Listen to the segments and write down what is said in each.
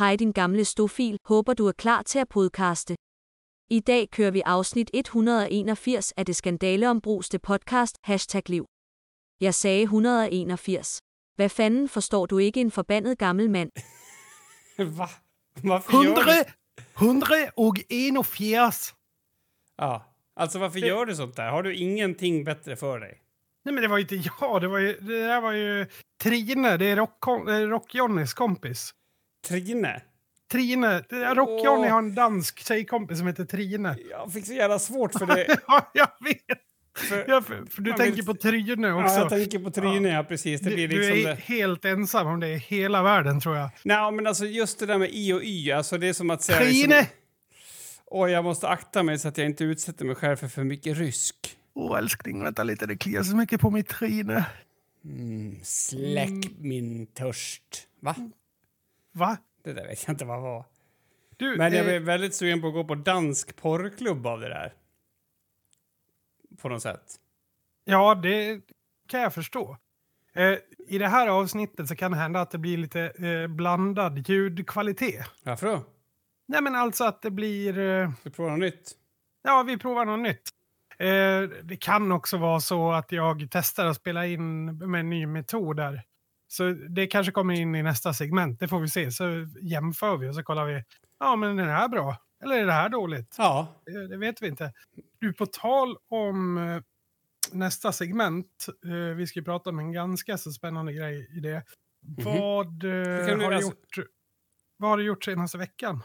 Hej din gamle stofil, håber du er klar til at podcaste. I dag kører vi afsnit 181 af det skandaleombruste podcast Hashtag Liv. Jeg sagde 181. Hvad fanden forstår du ikke en forbandet gammel mand? Va? Varför gör du? 100, 181. Ja, alltså varför gör du sånt där? Har du ingenting bättre för dig? Nej men det var ju inte jag, det, var ju, det där var ju Trine, det är Rock- Rock-Johnnys kompis. Trine? Trine, Rock-Johnny har en dansk tjejkompis som heter Trine. Jag fick så jävla svårt för det. ja, jag vet! För, Ja, för, för du tänker vill- på Trine ja, också. jag tänker på Trine, ja precis. Det du, blir du liksom är det. helt ensam om det i hela världen tror jag. Nej, men alltså just det där med i och y, alltså det är som att säga... Trine! Liksom, Åh, jag måste akta mig så att jag inte utsätter mig själv för för mycket rysk. Åh älskling, vänta lite, det kliar så mycket på mitt Trine. Släck Mm. min törst. Va? Va? Det där vet jag inte vad det var. Du, Men jag eh, blev väldigt sugen på att gå på dansk porrklubb av det där. På något sätt. Ja, det kan jag förstå. Eh, I det här avsnittet så kan det hända att det blir lite eh, blandad ljudkvalitet. Varför då? Nej, men alltså att det blir... Eh, vi prova något nytt? ja, vi provar något nytt. Eh, det kan också vara så att jag testar att spela in med en ny metod där. Så det kanske kommer in i nästa segment, det får vi se. Så jämför vi och så kollar vi. Ja, men är det här bra? Eller är det här dåligt? Ja. Det, det vet vi inte. Du, på tal om eh, nästa segment. Eh, vi ska ju prata om en ganska så spännande grej i det. Vad, eh, Mhm. kan du- har du alltså- gjort, vad har du gjort senaste veckan?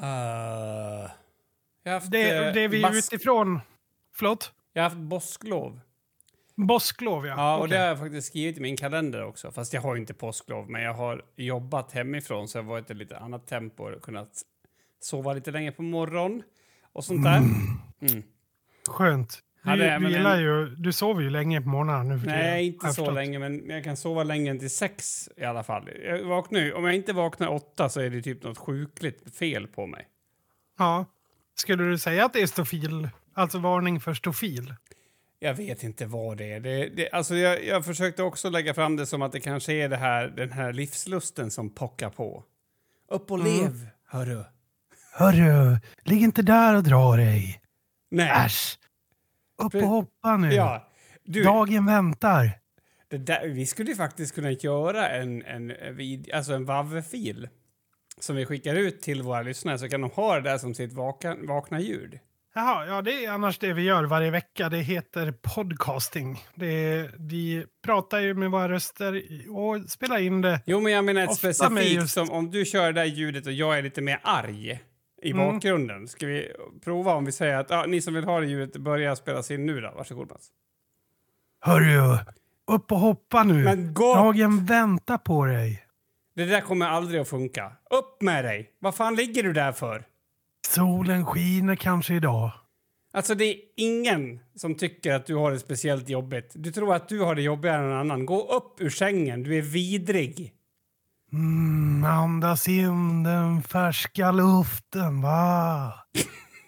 Uh, jag har haft, Det, eh, det är vi bask- utifrån... Förlåt? Jag har haft påsklov. Påsklov, ja. Ja, och Okej. det har jag faktiskt skrivit i min kalender också. Fast jag har inte påsklov, men jag har jobbat hemifrån så jag har varit i lite annat tempo och kunnat sova lite längre på morgonen och sånt där. Mm. Skönt. Du, du, även gillar ju, du sover ju länge på morgnarna nu för Nej, inte så förstått. länge, men jag kan sova längre än till sex i alla fall. Jag vaknar, ju- om jag inte vaknar åtta så är det typ något sjukligt fel på mig. Ja. Skulle du säga att det är stofil? Alltså varning för stofil? Jag vet inte vad det är. Det, det, alltså jag, jag försökte också lägga fram det som att det kanske är det här, den här livslusten som pockar på. Upp och Mm. lev, hörru. Hörru, ligg inte där och dra dig. Nej. Äsch! Upp och hoppa nu. Ja, du, Dagen väntar. där, vi skulle faktiskt kunna göra en, en, vid, alltså en WAV-fil som vi skickar ut till våra lyssnare så kan de ha det där som sitt vaka, vakna ljud. Jaha, ja det är annars det vi gör varje vecka. Det heter podcasting. Det är, vi pratar ju med våra röster och spelar in det. Jo, men jag menar ett specifikt just- som om du kör det där ljudet och jag är lite mer arg i Mm. bakgrunden. Ska vi prova om vi säger att ah, ni som vill ha det ljudet börjar spelas in nu då? Varsågod Mats. Hörru, upp och hoppa nu. Men gå! Dagen väntar på dig. Det där kommer aldrig att funka. Upp med dig! Vad fan ligger du där för? Solen skiner kanske idag. Alltså det är ingen som tycker att du har det speciellt jobbigt. Du tror att du har det jobbigare än någon annan. Gå upp ur sängen, du är vidrig. Mm, andas in den färska luften, va?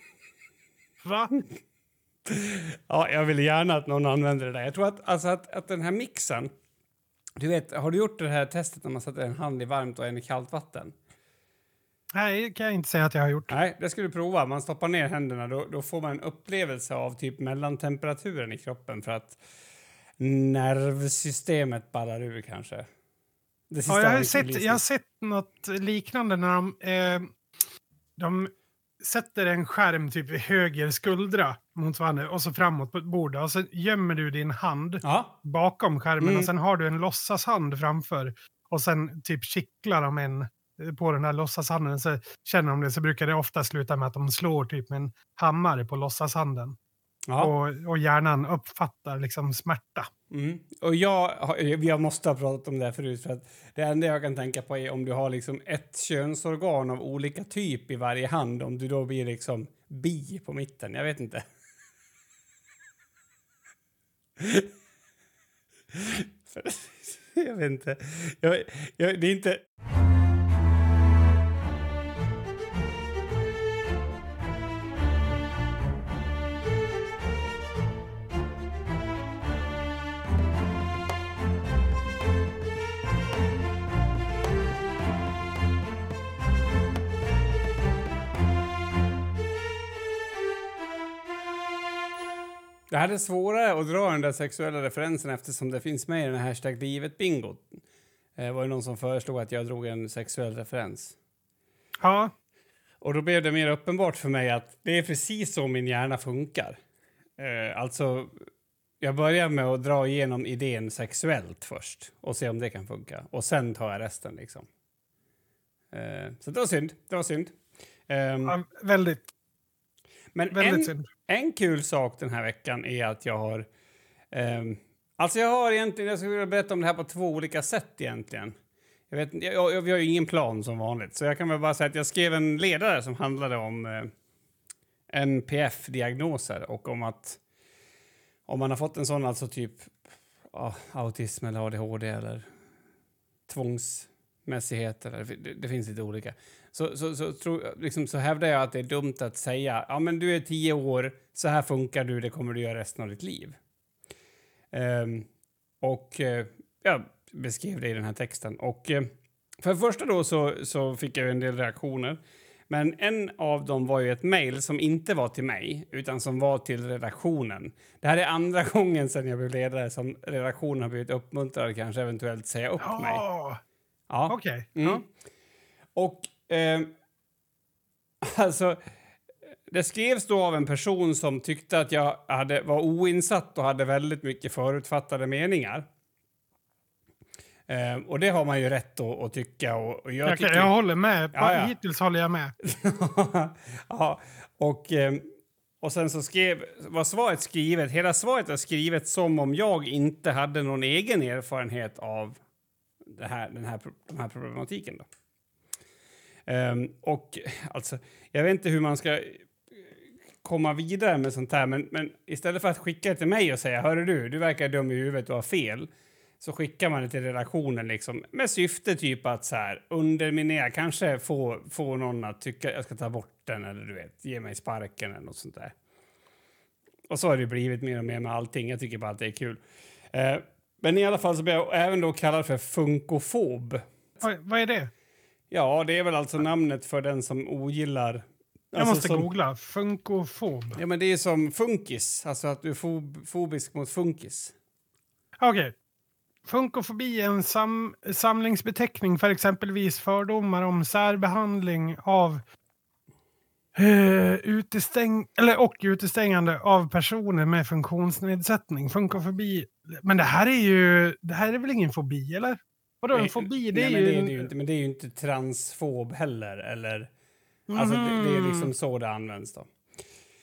va? Ja, jag vill gärna att någon använder det där. Jag tror att, alltså att, att den här mixen... Du vet, har du gjort det här testet när man sätter en hand i varmt och en i kallt vatten? Nej, det kan jag inte säga att jag har gjort. Nej, det ska du prova. Man stoppar ner händerna, då, då får man en upplevelse av typ mellantemperaturen i kroppen för att nervsystemet ballar ur kanske. Ja, jag, har sett, jag har sett något liknande när de, eh, de sätter en skärm typ vid höger skuldra mot varandra och så framåt på ett bord och så gömmer du din hand Ja, bakom skärmen Mm. och sen har du en låtsashand framför och sen typ kittlar de en på den här låtsashanden så känner de det så brukar det ofta sluta med att de slår typ med en hammare på låtsashanden. ja. Och, och hjärnan uppfattar liksom smärta. Mm. Och jag, jag måste ha pratat om det här förut för att det enda jag kan tänka på är om du har liksom ett könsorgan av olika typ i varje hand, om du då blir liksom bi på mitten. Jag vet inte. Jag vet inte. Jag, jag, det är inte... Det hade svårare att dra den där sexuella referensen eftersom det finns med i den här hashtag livet bingo. Det var ju någon som föreslog att jag drog en sexuell referens. Ja, Och då blev det mer uppenbart för mig att det är precis så min hjärna funkar. Eh, alltså, jag börjar med att dra igenom idén sexuellt först och se om det kan funka. Och sen tar jag resten liksom. Eh, så det var synd. Det var synd. Ehm, ja väldigt, men en, synd. en kul sak den här veckan är att jag har... ehm, alltså jag har egentligen... Jag skulle vilja berätta om det här på två olika sätt egentligen. Jag vet, jag, jag, vi har ju ingen plan som vanligt, så jag kan väl bara säga att jag skrev en ledare som handlade om eh, NPF-diagnoser och om att om man har fått en sån, alltså typ ja, autism eller ADHD eller tvångsmässighet, eller, det, det finns lite olika, så, så, så, tro, liksom, så hävdar jag att det är dumt att säga ja men du är tio år, så här funkar du, det kommer du göra resten av ditt liv. Ehm, och eh, jag beskrev det i den här texten. Och eh, för det första då så, så fick jag en del reaktioner. Men en av dem var ju ett mejl som inte var till mig, utan som var till redaktionen. Det här är andra gången sedan jag blev ledare som redaktionen har blivit uppmuntrad kanske eventuellt säga upp mig. Ja, okej. Mm. Ja. Och eh, alltså, det skrevs då av en person som tyckte att jag hade, var oinsatt och hade väldigt mycket förutfattade meningar. Eh, och det har man ju rätt att, tycka. Och, och jag, Jag, tycker, jag håller med. Ja, ja. Hittills håller jag med. ja, och, eh, och sen så skrev, var svaret skrivet, hela svaret är skrivet som om jag inte hade någon egen erfarenhet av det här, den, här, den här problematiken. Då. Um, och alltså, jag vet inte hur man ska komma vidare med sånt här, men, men istället för att skicka det till mig och säga hörru du, du verkar dum i huvudet, och har fel, så skickar man det till redaktionen liksom, med syfte typ att så här, underminera, kanske få, få någon att tycka att jag ska ta bort den eller du vet, ge mig sparken eller något sånt där. Och så har det blivit mer och mer med allting. Jag tycker bara att det är kul. Eh, men i alla fall så blir jag även då kallad för funkofob. Vad är det? Ja, det är väl alltså namnet för den som ogillar... Jag alltså måste som, googla. Funkofob. Ja, men det är som funkis, alltså att du är fob, fobisk mot funkis. Okej. Funkofobi är en sam samlingsbeteckning för exempelvis fördomar om särbehandling av eh, utestäng eller, och utestängande av personer med funktionsnedsättning. Funkofobi. Men det här är ju, det här är väl ingen fobi eller? Vadå en fobi? Det är nej, ju... men det är det ju inte. Men det är ju inte transfob heller, eller... Alltså, det, det är Mhm. liksom så det används då.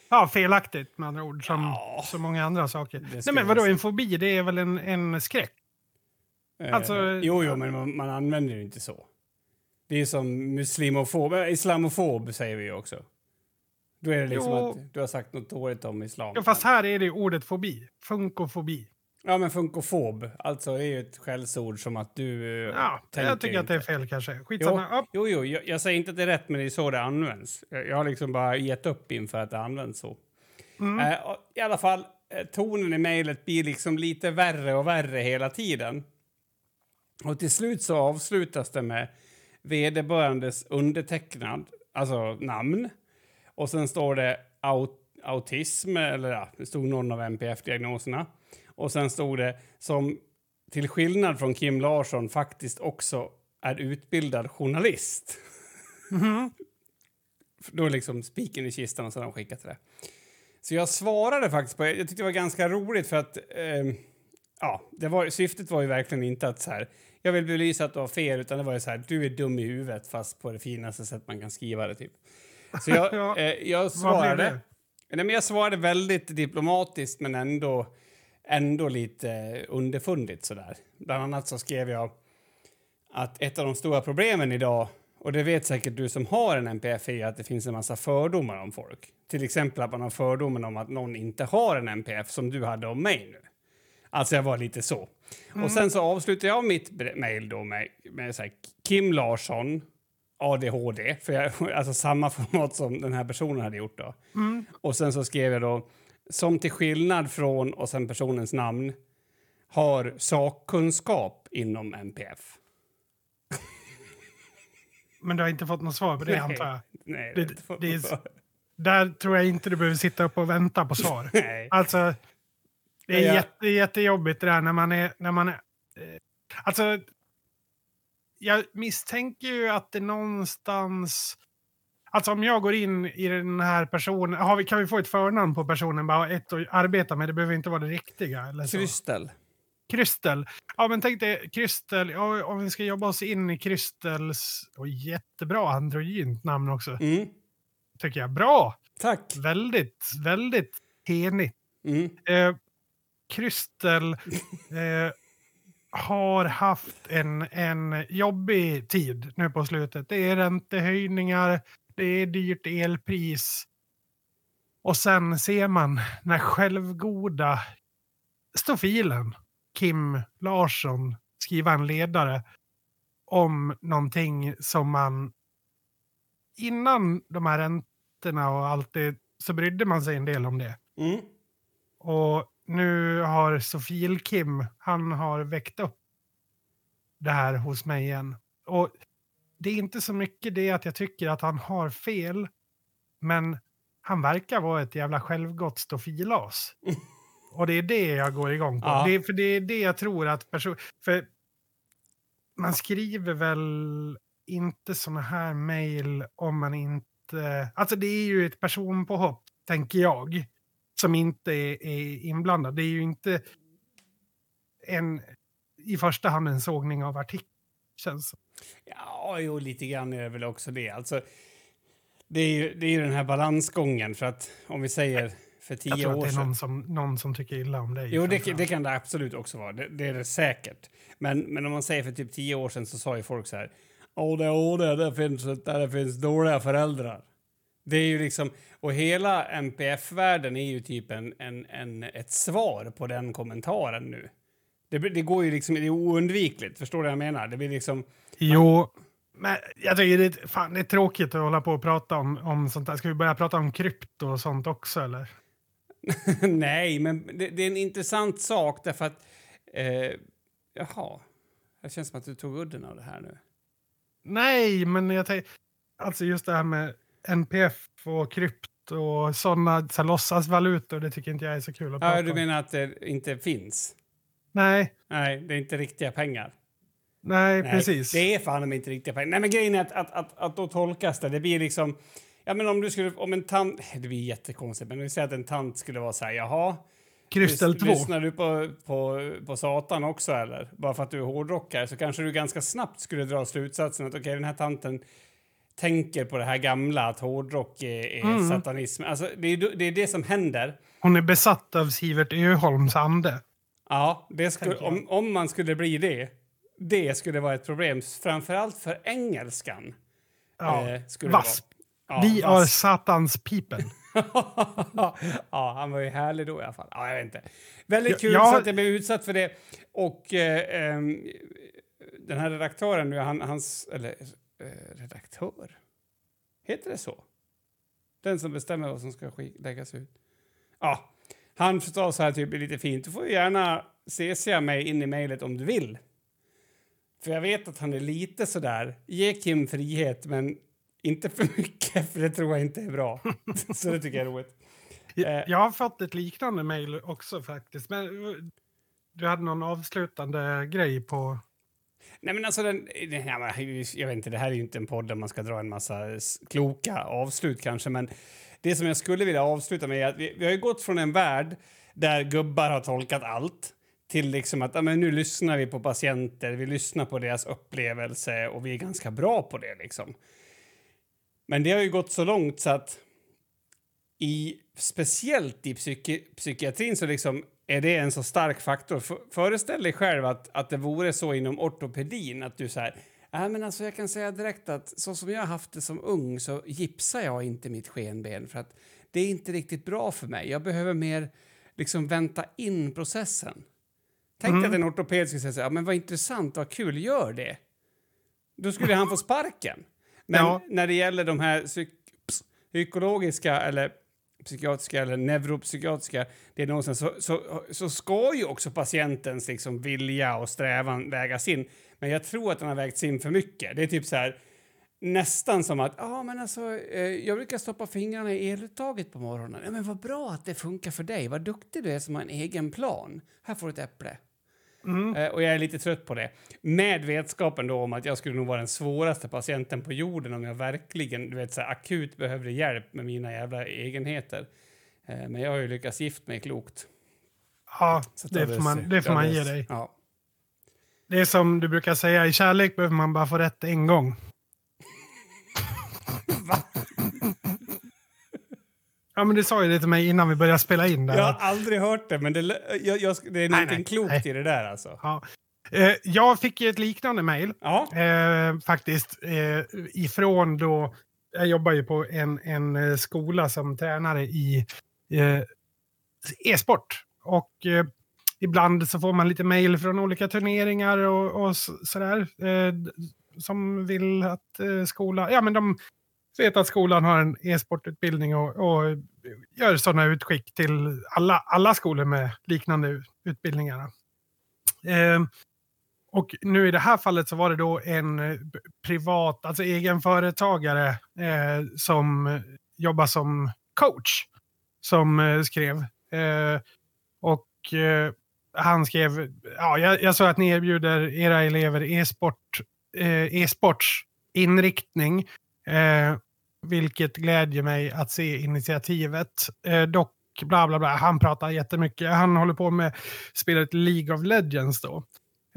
Ja, felaktigt med andra ord, som Ja. så många andra saker. Nej men vadå, en fobi det är väl en, en skräck? Eh, Alltså- jo, jo, men man, man använder det inte så. Det är som muslimofob, äh, islamofob säger vi ju också. Då är det liksom Jo. att du har sagt något dåligt om islam. Ja, fast här är det ordet fobi. Funkofobi. Ja, men funkofob, alltså det är ju ett skällsord som att du eh, Ja, jag tycker att det är fel kanske. Jo, Skitsamma. Ja. jo, jo jag, jag säger inte att det är rätt, men det är så det används. Jag, jag har liksom bara gett upp inför att det används så. Mm. Eh, I alla fall, eh, tonen i mejlet blir liksom lite värre och värre hela tiden. Och till slut så avslutas det med vederbörandes undertecknad, alltså namn. Och sen står det aut autism, eller ja, det stod någon av NPF-diagnoserna. Och sen stod det som till skillnad från Kim Larsson faktiskt också är utbildad journalist. Mhm. Då är liksom spiken i kistan och så har de skickat det. Så jag svarade faktiskt på. Jag tyckte det var ganska roligt för att ehm, ja, det var, syftet var ju verkligen inte att så här, jag vill belysa att du har fel, utan det var ju så här, du är dum i huvudet fast på det finaste sätt man kan skriva det typ. Så jag, Ja. eh, jag svarade. Nej, men jag svarade väldigt diplomatiskt men ändå, ändå lite underfundigt sådär. Bland annat så skrev jag att ett av de stora problemen idag, och det vet säkert du som har en NPF, är att det finns en massa fördomar om folk. Till exempel att man har fördomen om att någon inte har en NPF som du hade om mig nu. Alltså jag var lite så. Och sen så avslutar jag mitt mejl då med, med så här, Kim Larsson, ADHD, för jag, alltså samma format som den här personen hade gjort då. Och sen så skrev jag då, som till skillnad från, och sen personens namn, har sakkunskap inom NPF. Men du har inte fått något svar på det antar jag? Nej, Det- det, det är- Där tror jag inte du behöver sitta upp och vänta på svar. Nej. Alltså, Det är Ja. jätte, jättejobbigt det där när man är... När man är eh, alltså, jag misstänker ju att det någonstans... Alltså om jag går in i den här personen, vi, kan vi få ett förnamn på personen, bara ett att arbeta med, det behöver inte vara det riktiga. Eller så. Krystel. Krystel. Ja, men tänk dig Krystel, ja, om vi ska jobba oss in i Krystels, och jättebra androgynt namn också, Mm. tycker jag. Bra! Tack. Väldigt, väldigt henigt. Mm. Eh, Krystel eh, har haft en, en jobbig tid nu på slutet. Det är räntehöjningar, det är dyrt elpris. Och sen ser man när självgoda stofilen Kim Larsson skriva en ledare om någonting som man innan de här räntorna och allt det så brydde man sig en del om det. Mm. Och nu har Sofil Kim, han har väckt upp det här hos mig igen. Och det är inte så mycket det att jag tycker att han har fel, men han verkar vara ett jävla självgott stofilas. Och det är det jag går igång på. Ja. Det för det är det jag tror att person... För man skriver väl inte såna här mejl om man inte... Alltså det är ju ett personpåhopp, tänker jag, som inte är, är inblandad. Det är ju inte en, i första hand en sågning av artikeln. Känns som. Ja, jo, lite grann är det väl också det. Alltså, det är ju, det är ju den här balansgången. För att om vi säger för Jag tio tror att år det är sedan... någon som, någon som tycker illa om dig. Jo, det, det kan det absolut också vara. Det, det är det säkert. Men, men om man säger för typ tio år sedan så sa ju folk så här. Åh, det, åh, det, det, finns, det finns dåliga föräldrar. Det är ju liksom... Och hela NPF-världen är ju typ en, en, en, ett svar på den kommentaren nu. Det, det går ju liksom... Det är oundvikligt. Förstår du vad jag menar? Det blir liksom... Jo, men jag tycker det, är- fan, det är tråkigt att hålla på och prata om, om sånt där. Ska vi börja prata om krypto och sånt också eller? Nej, men det, det är en intressant sak därför att... Eh, jaha. Det känns som att du tog udden av det här nu. Nej, men jag tänker, alltså just det här med NPF och krypto och sådana så låtsasvalutor, det tycker inte jag är så kul att prata Ja, du om. menar att det inte finns? Nej, Nej, det är inte riktiga pengar. nej, Nej, precis. Det är fan inte riktiga pengar. Nej, men grejen är att, att, att, att då tolkas det. Det blir liksom... Ja, men om du skulle... Om en tant... Det blir jättekonstigt, men vi säger att en tant skulle vara så här, jaha... Krystel lys- 2. Lyssnar du på, på, på Satan också, eller? Bara för att du är hårdrockare så kanske du ganska snabbt skulle dra slutsatsen att okej, den här tanten tänker på det här gamla, att hårdrock är, är Mm. satanism. Alltså, det är, det är det som händer. Hon är besatt av Sivert Öholms ande. Ja, det skulle, jag. om, om man skulle bli det, det skulle vara ett problem. Framförallt för engelskan. Ja. eh, Vasp. vara. Vi Ja, är vasp. satans pipen. ja, han var ju härlig då i alla fall. Ja, jag vet inte. Väldigt Ja, kul jag- så att jag blev utsatt för det. Och eh, ehm, den här redaktören nu, han, hans... Eller eh, redaktör? Heter det så? Den som bestämmer vad som ska sk- läggas ut. Ja, han sa så här typ lite fint. Du får gärna CCa mig in i mejlet om du vill. För jag vet att han är lite sådär, ge Kim frihet men inte för mycket för det tror jag inte är bra. så det tycker jag är roligt. Eh. Jag har fått ett liknande mejl också faktiskt. Men eh, du hade någon avslutande grej på... Nej men alltså den, jag vet inte, det här är ju inte en podd där man ska dra en massa kloka avslut kanske, men det som jag skulle vilja avsluta med är att vi, vi har ju gått från en värld där gubbar har tolkat allt till liksom att ja, men nu lyssnar vi på patienter, vi lyssnar på deras upplevelse och vi är ganska bra på det liksom. Men det har ju gått så långt så att i, speciellt i psyki, psykiatrin så liksom är det en så stark faktor. F föreställ dig själv att, att det vore så inom ortopedin att du så här, äh, men alltså jag kan säga direkt att så som jag har haft det som ung så gipsar jag inte mitt skenben för att det är inte riktigt bra för mig. Jag behöver mer liksom vänta in processen. Tänk dig att en ortoped skulle säga ja, men vad intressant, vad kul, gör det. Då skulle han få sparken. Men Ja. när det gäller de här psyk ps- psykologiska eller psykiatriska eller neuropsykiatriska diagnosen så, så, så ska ju också patientens liksom vilja och strävan vägas in. Men jag tror att den har vägts in för mycket. Det är typ så här, nästan som att ah, men alltså, eh, jag brukar stoppa fingrarna i eluttaget på morgonen. Ja, men vad bra att det funkar för dig. Vad duktig du är som har en egen plan. Här får du ett äpple. Mm. Eh, och jag är lite trött på det. Med vetskapen då om att jag skulle nog vara den svåraste patienten på jorden om jag verkligen du vet, så här, akut behövde hjälp med mina jävla egenheter. Eh, men jag har ju lyckats gift mig klokt. Ja, det det får man, det får man ge dig. Ja. Det är som du brukar säga, i kärlek behöver man bara få rätt en gång. Ja, men du sa ju det till mig innan vi började spela in. Där. Jag har aldrig hört det, men det, jag, jag, det är någonting nej, klokt nej. i det där alltså. Ja. Eh, jag fick ju ett liknande mejl Ja. eh, faktiskt eh, ifrån då, jag jobbar ju på en, en eh, skola som tränare i eh, e-sport. Och eh, ibland så får man lite mejl från olika turneringar och, och så- sådär. Eh, som vill att eh, skolan, ja men de vet att skolan har en e-sportutbildning och, och gör sådana utskick till alla, alla skolor med liknande utbildningar. Eh, och nu i det här fallet så var det då en eh, privat, alltså egenföretagare eh, som jobbar som coach som eh, skrev. Eh, och eh, han skrev, ja, jag, jag sa att ni erbjuder era elever e-sport, eh, e-sports inriktning. Eh, vilket glädjer mig att se initiativet. Eh, dock, bla bla bla, han pratar jättemycket. Han håller på med spelet League of Legends då.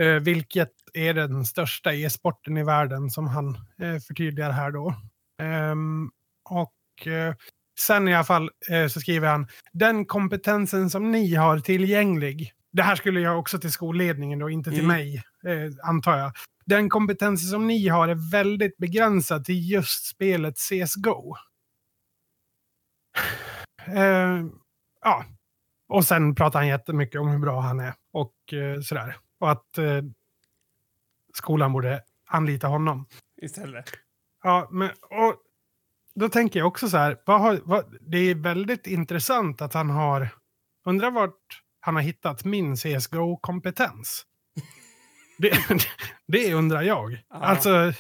Eh, vilket är den största e-sporten i världen som han eh, förtydligar här då. Ehm, och eh, sen i alla fall eh, så skriver han den kompetensen som ni har tillgänglig. Det här skulle jag också till skolledningen då, inte till Mm. mig, eh, antar jag. Den kompetensen som ni har är väldigt begränsad till just spelet CSGO. Eh, ja, och sen pratar han jättemycket om hur bra han är och eh, sådär. Och att eh, skolan borde anlita honom. Istället. Ja, men och då tänker jag också så här. Vad har, vad, det är väldigt intressant att han har... Undrar vart han har hittat min CSGO-kompetens. Det, det undrar jag. Ja. Alltså,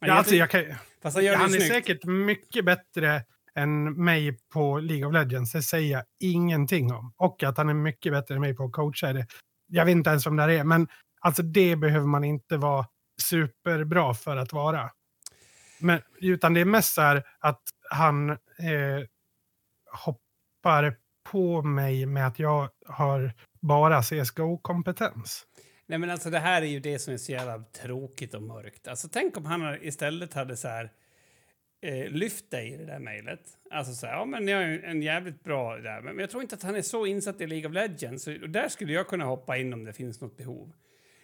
Ja, alltså jag kan, Fast han gör det han är säkert mycket bättre än mig på League of Legends. Det säger jag ingenting om. Och att han är mycket bättre än mig på att coacha. Det. Jag vet inte ens vem det är, men alltså det behöver man inte vara superbra för att vara. Men, utan det är mest så här att han eh, hoppar på mig med att jag har bara CSGO-kompetens. Nej, men alltså det här är ju det som är så jävla tråkigt och mörkt. Alltså tänk om han istället hade så här eh, lyft dig i det där mejlet. Alltså så här, ja men jag är en jävligt bra där, men jag tror inte att han är så insatt i League of Legends. Och där skulle jag kunna hoppa in om det finns något behov.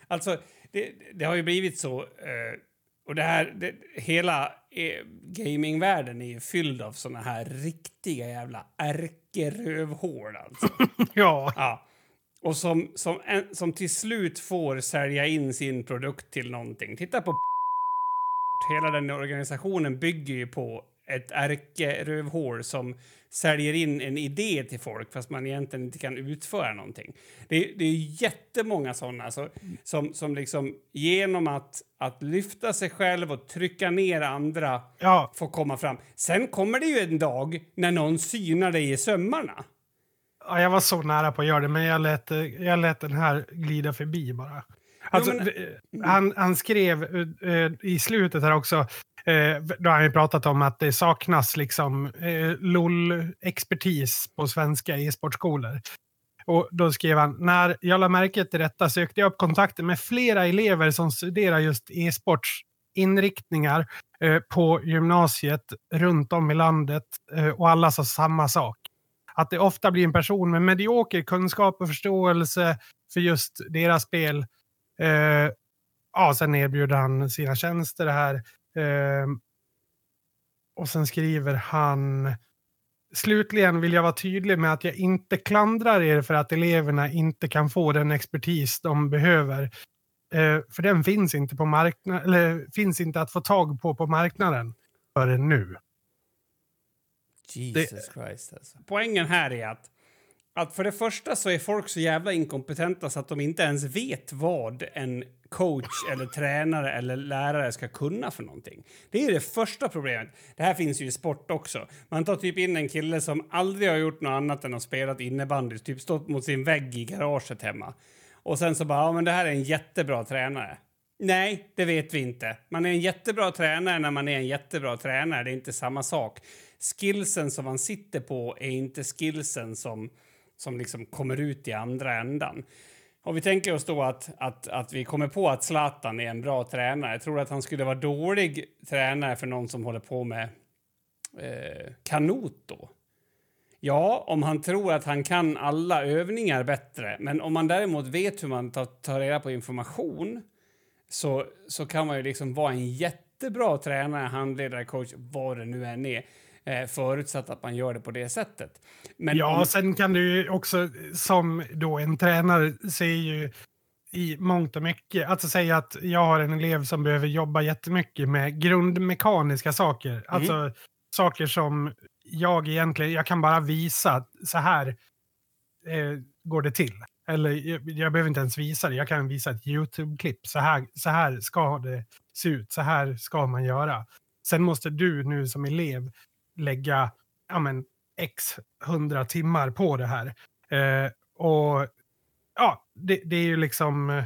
Alltså, det, det har ju blivit så, eh, och det här, det, hela eh, gamingvärlden är ju fylld av såna här riktiga jävla ärkerövhål alltså. Ja, Ja. Och som, som, som till slut får sälja in sin produkt till någonting. Titta på Hela den organisationen bygger ju på ett ärkerövhål som säljer in en idé till folk fast man egentligen inte kan utföra någonting. Det, är- det är jättemånga sådana så, som, som liksom genom att, att lyfta sig själv och trycka ner andra ja, får komma fram. Sen kommer det ju en dag när någon synar dig i sömmarna. Ja, jag var så nära på att göra det, men jag lät, jag lät den här glida förbi bara. Alltså, men- det- han, han skrev eh, eh, i slutet här också, eh, då har han ju pratat om att det saknas liksom eh, LOL-expertis på svenska e-sportskolor. Och då skrev han, när jag la märke till detta sökte jag upp kontakter med flera elever som studerar just e-sports inriktningar eh, på gymnasiet runt om i landet eh, och alla sa samma sak att det ofta blir en person med medioker kunskap och förståelse för just deras spel. Eh, ja, sen erbjuder han sina tjänster här. Eh, och sen skriver han Slutligen vill jag vara tydlig med att jag inte klandrar er för att eleverna inte kan få den expertis de behöver. Eh, för den finns inte på marknaden, eller finns inte att få tag på på marknaden förrän nu. Jesus Christ alltså. Poängen här är att, att för det första så är folk så jävla inkompetenta så att de inte ens vet vad en coach eller tränare eller lärare ska kunna för någonting. Det är det första problemet. Det här finns ju i sport också. Man tar typ in en kille som aldrig har gjort något annat än att spela innebandy, typ stått mot sin vägg i garaget hemma. Och sen så bara, ja men det här är en jättebra tränare. Nej, det vet vi inte. Man är en jättebra tränare när man är en jättebra tränare. Det är inte samma sak. Skillsen som man sitter på är inte skillsen som, som liksom kommer ut i andra ändan. Och vi tänker oss då att, att, att vi kommer på att Zlatan är en bra tränare. Jag tror att han skulle vara dålig tränare för någon som håller på med eh, kanot då. Ja, om han tror att han kan alla övningar bättre. Men om man däremot vet hur man tar, tar reda på information så, så kan man ju liksom vara en jättebra tränare, handledare, coach, vad det nu än är. Eh, förutsatt att man gör det på det sättet. Men ja, om... sen kan du ju också som då en tränare se ju i mångt och mycket, alltså säga att jag har en elev som behöver jobba jättemycket med grundmekaniska saker. Mm. Alltså saker som jag egentligen, jag kan bara visa så här eh, går det till. Eller jag, jag, behöver inte ens visa det, jag kan visa ett YouTube-klipp. Så här, så här ska det se ut, så här ska man göra. Sen måste du nu som elev lägga ja, men, x hundra timmar på det här. Eh, och ja, det, det, är ju liksom... Eh,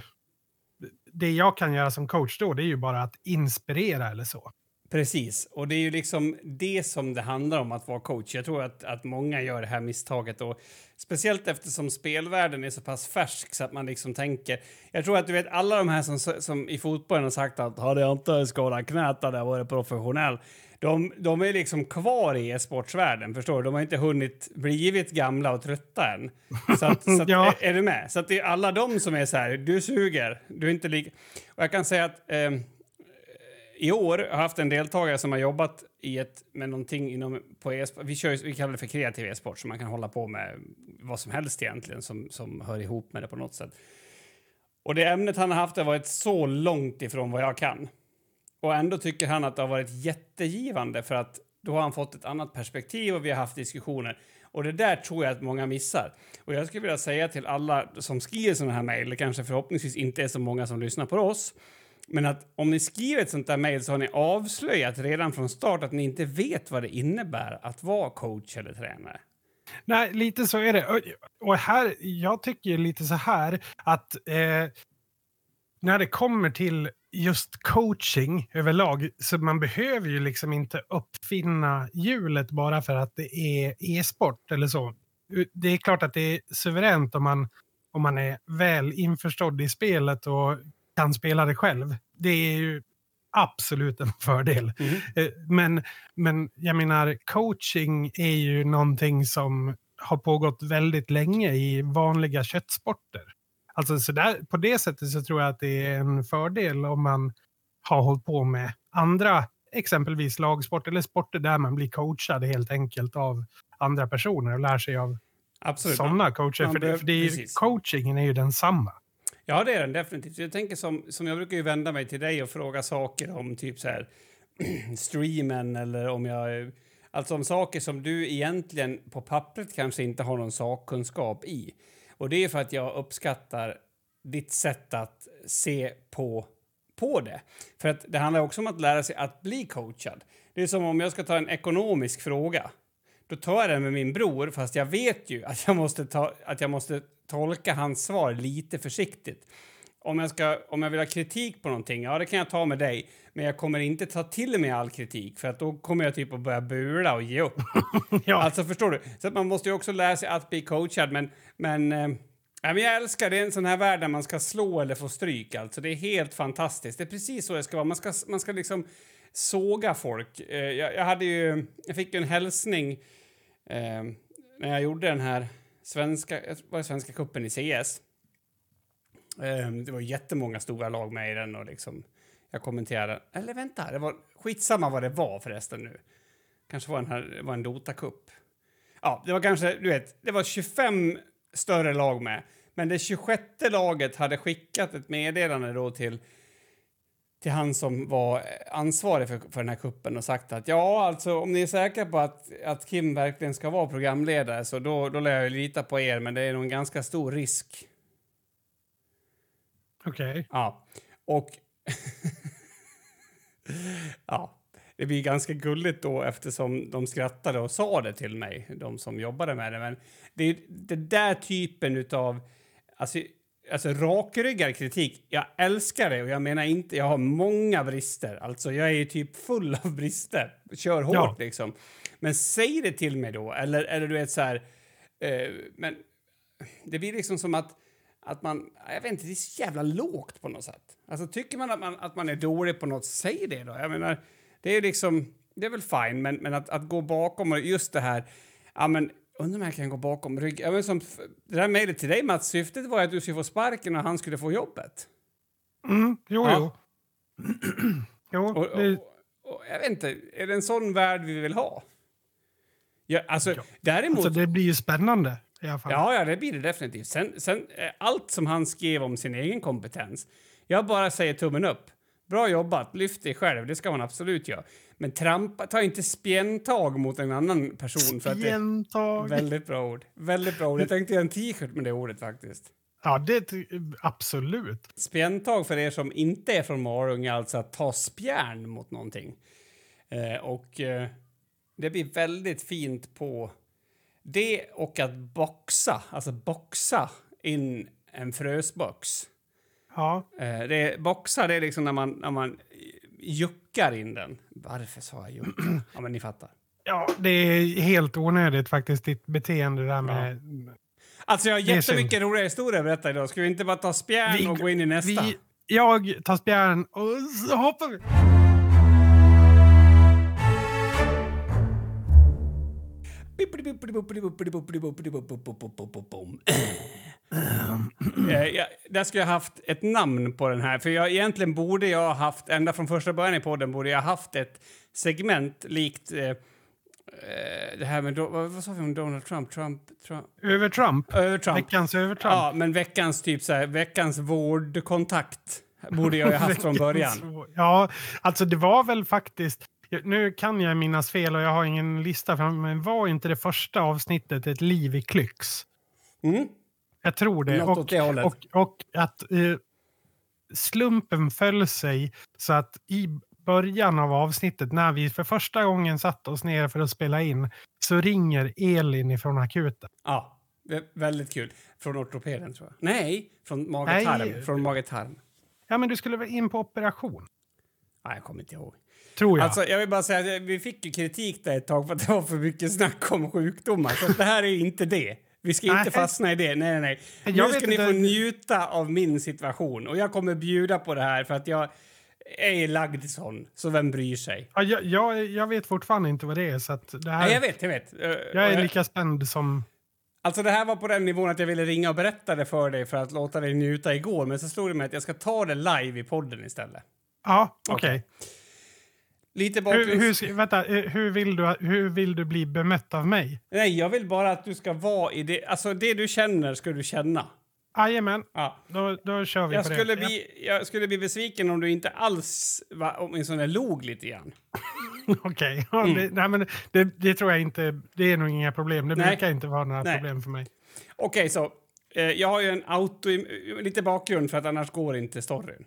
det jag kan göra som coach då, det är ju bara att inspirera eller så. Precis, och det är ju liksom det som det handlar om att vara coach. Jag tror att, att många gör det här misstaget och speciellt eftersom spelvärlden är så pass färsk så att man liksom tänker. Jag tror att du vet alla de här som, som i fotbollen har sagt att hade jag inte skadat knät hade jag varit professionell. De, de är liksom kvar i e-sportsvärlden, förstår du? De har inte hunnit blivit gamla och trötta än. Så, att, så att, ja. är, är, du med? Så att det är alla de som är så här, du suger, du är inte lika... Och jag kan säga att eh, i år har jag haft en deltagare som har jobbat i ett, med någonting inom, på e vi, kör, vi kallar det för kreativ e-sport, så man kan hålla på med vad som helst egentligen som, som hör ihop med det på något sätt. Och det ämnet han har haft har varit så långt ifrån vad jag kan. Och ändå tycker han att det har varit jättegivande för att då har han fått ett annat perspektiv och vi har haft diskussioner. Och det där tror jag att många missar. Och jag skulle vilja säga till alla som skriver sådana här mejl, det kanske förhoppningsvis inte är så många som lyssnar på oss, men att om ni skriver ett sånt där mejl så har ni avslöjat redan från start att ni inte vet vad det innebär att vara coach eller tränare. Nej, lite så är det. Och här, jag tycker lite så här att eh, när det kommer till just coaching överlag, så man behöver ju liksom inte uppfinna hjulet bara för att det är e-sport eller så. Det är klart att det är suveränt om man, om man är väl införstådd i spelet och kan spela det själv. Det är ju absolut en fördel. Mm. Men, men jag menar, coaching är ju någonting som har pågått väldigt länge i vanliga köttsporter. Alltså så där, på det sättet så tror jag att det är en fördel om man har hållit på med andra, exempelvis lagsport eller sporter där man blir coachad helt enkelt av andra personer och lär sig av sådana coacher. Man, för, det, för det är, coachingen är ju densamma. Ja, det är den definitivt. Jag tänker som, som jag brukar ju vända mig till dig och fråga saker om typ så här streamen eller om jag... Alltså om saker som du egentligen på pappret kanske inte har någon sakkunskap i. Och det är för att jag uppskattar ditt sätt att se på, på det. För att det handlar också om att lära sig att bli coachad. Det är som om jag ska ta en ekonomisk fråga. Då tar jag den med min bror, fast jag vet ju att jag måste, ta, att jag måste tolka hans svar lite försiktigt. Om jag, ska, om jag vill ha kritik på någonting, ja det kan jag ta med dig. Men jag kommer inte ta till mig all kritik för att då kommer jag typ att börja bula och ge upp. ja. Alltså förstår du? Så man måste ju också lära sig att bli coachad men, men äh, men jag älskar det, är en sån här värld där man ska slå eller få stryk. Alltså, det är helt fantastiskt. Det är precis så det ska vara. Man ska, man ska liksom såga folk. Eh, jag, jag, hade ju, jag fick ju en hälsning eh, när jag gjorde den här svenska, var svenska kuppen i CS. Ehm, det var jättemånga stora lag med i den och liksom jag kommenterade. Eller vänta, det var skitsamma vad det var förresten nu. Kanske var, en här, var en Dota-cup. Ja, det var kanske, du vet, det var 25 större lag med. Men det 26 laget hade skickat ett meddelande då till till han som var ansvarig för, för den här kuppen och sagt att ja, alltså om ni är säkra på att, att Kim verkligen ska vara programledare så då, då lär jag lita på er, men det är nog en ganska stor risk. Okej. Okay. Ja. Och... ja, det blir ganska gulligt då eftersom de skrattade och sa det till mig, de som jobbade med det. Men det är den där typen av... Alltså, alltså rakryggad kritik, jag älskar det och jag menar inte, jag har många brister. Alltså jag är ju typ full av brister. Kör hårt Ja. liksom. Men säg det till mig då, eller, eller du vet så här... Eh, men det blir liksom som att, att man... Jag vet inte, det är så jävla lågt på något sätt. Alltså tycker man att man, att man är dålig på något, säg det då. Jag menar, det är liksom... Det är väl fine, men, men att, att gå bakom och just det här... Ja, men undrar om jag kan gå bakom ryggen. Ja, men som, f- det där mejlet till dig, Mats, syftet var att du skulle få sparken och han skulle få jobbet. Mm, jo, Ja. jo. jo Och, och, och, jag vet inte, är det en sån värld vi vill ha? Ja, alltså, Ja. däremot... alltså, det blir ju spännande i alla fall. Ja, ja, det blir det definitivt. Sen, sen eh, allt som han skrev om sin egen kompetens. Jag bara säger tummen upp. Bra jobbat, lyft dig själv, det ska man absolut göra. Men trampa, ta inte spjäntag mot en annan person. För att det, väldigt bra ord. Väldigt bra ord. Jag tänkte göra en t-shirt med det ordet faktiskt. Ja, det absolut. Spjäntag för er som inte är från Malung är alltså att ta spjärn mot någonting. Eh, och eh, det blir väldigt fint på det och att boxa, alltså boxa in en frösbox. Ja, Eh, det boxa det är liksom när man, när man juckar in den. Varför sa jag jucka? ja, men ni fattar. ja, det är helt onödigt faktiskt, ditt beteende där med... Alltså jag har jättemycket roliga historier att berätta idag. Ska vi inte bara ta spjärn Vi- och gå in i nästa? Vi, jag tar spjärn och så hoppar vi. Jag, där skulle jag haft ett namn på den här. För jag, egentligen borde jag ha haft, ända från första början i podden, borde jag ha haft ett segment likt eh, eh, det här med, vad, vad sa vi om Donald Trump? Trump, Trump Över Trump. över Trump. Veckans över Trump. Ja, men veckans typ så här, veckans vårdkontakt borde jag ha haft från början. Ja, alltså det var väl faktiskt... Nu kan jag minnas fel och jag har ingen lista fram men var inte det första avsnittet ett liv i klyx? Mm. Jag tror det. Något Och, åt det hållet. och, och att eh, slumpen föll sig så att i början av avsnittet när vi för första gången satt oss ner för att spela in så ringer Elin ifrån akuten. Ja, väldigt kul. Från ortopeden, tror jag. Nej, från mage-tarm. Från mage-tarm. Ja, men du skulle vara in på operation. Nej, jag kommer inte ihåg. Tror jag. Alltså, jag vill bara säga att vi fick ju kritik där ett tag för att det var för mycket snack om sjukdomar. Så det här är inte det. Vi ska inte fastna i det. Nej, nej, nej. Jag Nu ska ni få njuta av min situation. Och jag kommer bjuda på det här för att jag är lagd sån. Så vem bryr sig? ja, jag, jag, jag vet fortfarande inte vad det är. Så det här, Nej, jag vet, jag vet. Eh, jag är lika spänd som... Alltså det här var på den nivån att jag ville ringa och berätta det för dig för att låta dig njuta igår. Men så slog det mig att jag ska ta det live i podden istället. Ja, okej. Lite Hur, bakgrunds... hur, ska- vänta, eh, hur, vill du, hur vill du bli bemött av mig? Nej, jag vill bara att du ska vara i det... Alltså det du känner ska du känna. Jajamän, Ja. då, då kör vi Jag på skulle, det. bli, jag skulle bli besviken om du inte alls va, åtminstone log lite grann. Okej, ja, Mm. det, nej, men det, det tror jag inte. Det är nog inga problem. Det Nej. brukar inte vara några Nej. problem för mig. Okej, så. Eh, jag har ju en auto... Lite bakgrund för att annars går inte storyn.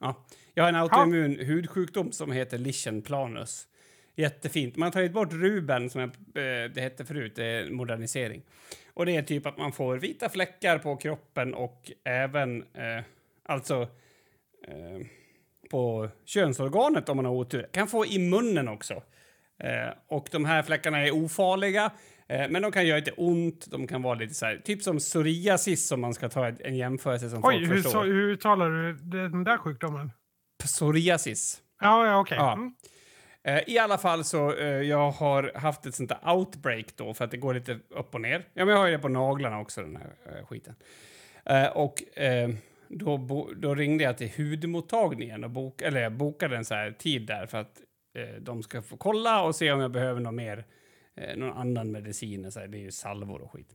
Ja. Jag har en autoimmun hudsjukdom som heter lichen planus. Jättefint. Man har tagit bort ruben, som jag, eh, det hette förut, det är en modernisering. Och det är typ att man får vita fläckar på kroppen och även eh, alltså eh, på könsorganet om man har otur. Kan få i munnen också. Eh, och de här fläckarna är ofarliga, eh, men de kan göra lite ont. De kan vara lite så här, typ som psoriasis om man ska ta en jämförelse som Oj, folk hur, förstår. så, hur uttalar du den där sjukdomen? Psoriasis. Ja, ja okej. Ja. Mm. Eh, I alla fall så eh, jag har haft ett sånt där outbreak då för att det går lite upp och ner. Ja, men jag har ju det på naglarna också den här eh, skiten. Och då, då ringde jag till hudmottagningen och bok, eller jag bokade en så här tid där för att de ska få kolla och se om jag behöver något mer, någon annan medicin. Så här, det är ju salvor och skit.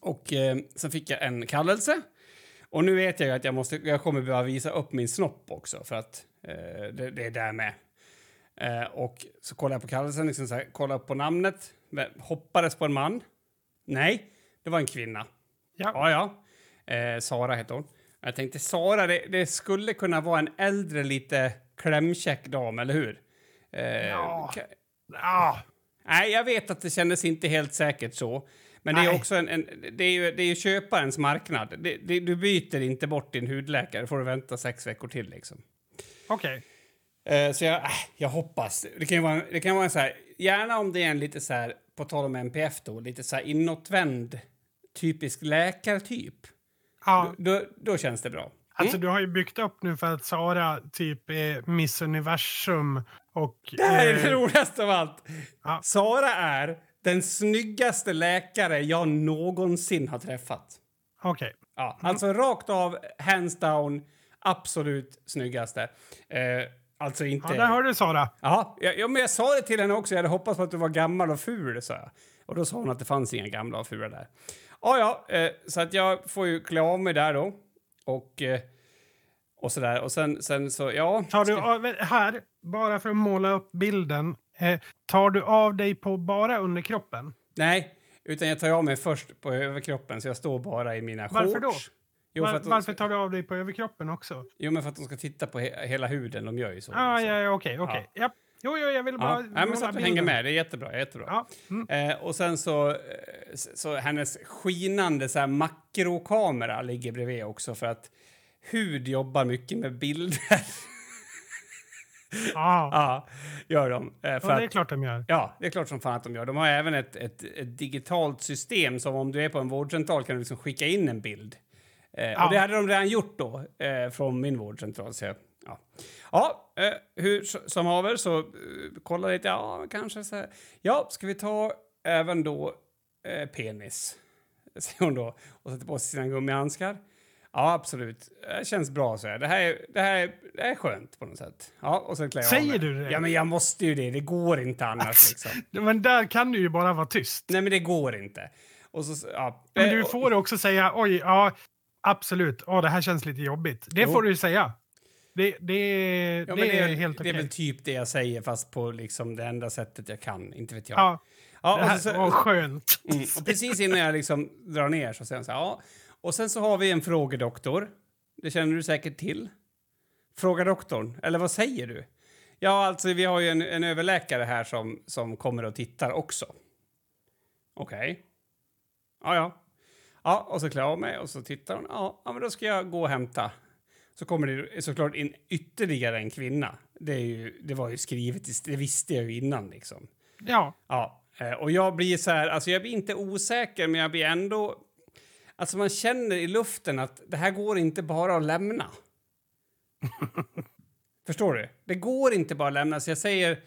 Och sen fick jag en kallelse. Och nu vet jag ju att jag, måste, jag kommer behöva visa upp min snopp också för att eh, det, det är där med. Eh, och så kollade jag på kallelsen, liksom så här, kollade upp på namnet, hoppades på en man. Nej, det var en kvinna. Ja. Ja, ja. Eh, Sara hette hon. Jag tänkte Sara, det, det skulle kunna vara en äldre, lite klämkäck dam, eller hur? Eh, Ja. Ja, Nej, jag vet att det kändes inte helt säkert så. Men det är också en, en, det är ju, det är ju köparens marknad. Det, det, du byter inte bort din hudläkare, får du vänta sex veckor till liksom. okej. Eh, så jag, äh, jag hoppas. Det kan vara, det kan vara en så här, gärna om det är en lite så här, på tal om MPF då, lite så här inåtvänd typisk läkartyp. Ja, Då, då känns det bra. alltså du har ju byggt upp nu för att Sara typ är Miss Universum och... Det här är det eh, roligaste av allt. Ja. Sara är den snyggaste läkare jag någonsin har träffat. Okej. Ja, alltså rakt av, hands down, absolut snyggaste. Eh, alltså inte... Ja, där har du Sara. Ja, ja, men jag sa det till henne också. Jag hade hoppats på att du var gammal och ful, sa jag. Och då sa hon att det fanns inga gamla och fula där. Ja, ja, eh, så att jag får ju klä av mig där då. Och, eh, och sådär. Och sen, sen så, ja. Tar du här, bara för att måla upp bilden. Eh, tar du av dig på bara underkroppen? Nej, utan jag tar av mig först på överkroppen så jag står bara i mina shorts. Varför då? Jo, Var, varför ska, tar du av dig på överkroppen också? jo, men för att de ska titta på he hela huden. De gör ju så. Ah, liksom. ja, ja, okej, okej. Ja. Jo, jo, jag vill bara Ja, Nej, men så att du hänger med. Det är jättebra. jättebra. Ja. Mm. Eh, och sen så, eh, så hennes skinande så här, makrokamera ligger bredvid också för att hud jobbar mycket med bilder. Ja, ja, gör de. Eh, för ja, det är klart de gör. ja, det är klart som fan att de gör. De har även ett, ett, ett digitalt system som om du är på en vårdcentral kan du liksom skicka in en bild. Eh, Ja. Och det hade de redan gjort då eh, från min vårdcentral. Så jag, ja, ja eh, hur som haver så eh, kolla lite. Ja, kanske så här. Ja, ska vi ta även då eh, penis? Säger hon då och sätter på sig sina gummihandskar. Ja, absolut. Det känns bra så här. Det här, är, det här, är, det här är skönt på något sätt. Ja, och sen klär jag av Säger mig. du det? Ja, men jag måste ju det. Det går inte annars liksom. Men där kan du ju bara vara tyst. Nej, men det går inte. Och så, ja. Men Eh, du och- får också säga oj, ja, absolut, ja, det här känns lite jobbigt. Det Jo. får du ju säga. Det, det, Ja, det det, är är, helt det är okej. väl typ det jag säger, fast på liksom det enda sättet jag kan. Inte vet jag. Ja, Ja, det och, så, var skönt. mm, och precis innan jag liksom drar ner så säger han så här, ja. Och sen så har vi en frågedoktor. Det känner du säkert till. Fråga doktorn. Eller vad säger du? Ja, alltså vi har ju en, en överläkare här som, som kommer och tittar också. Okej. Ja, ja. Ja, och så klär jag av mig och så tittar hon. Ja, ja, men då ska jag gå och hämta. Så kommer det såklart in ytterligare en kvinna. Det, ju, det var ju skrivet, det visste jag ju innan liksom. Ja, Ja, eh, och jag blir så här, alltså jag blir inte osäker men jag blir ändå... Alltså man känner i luften att det här går inte bara att lämna. Förstår du? Det går inte bara att lämna. Så jag säger,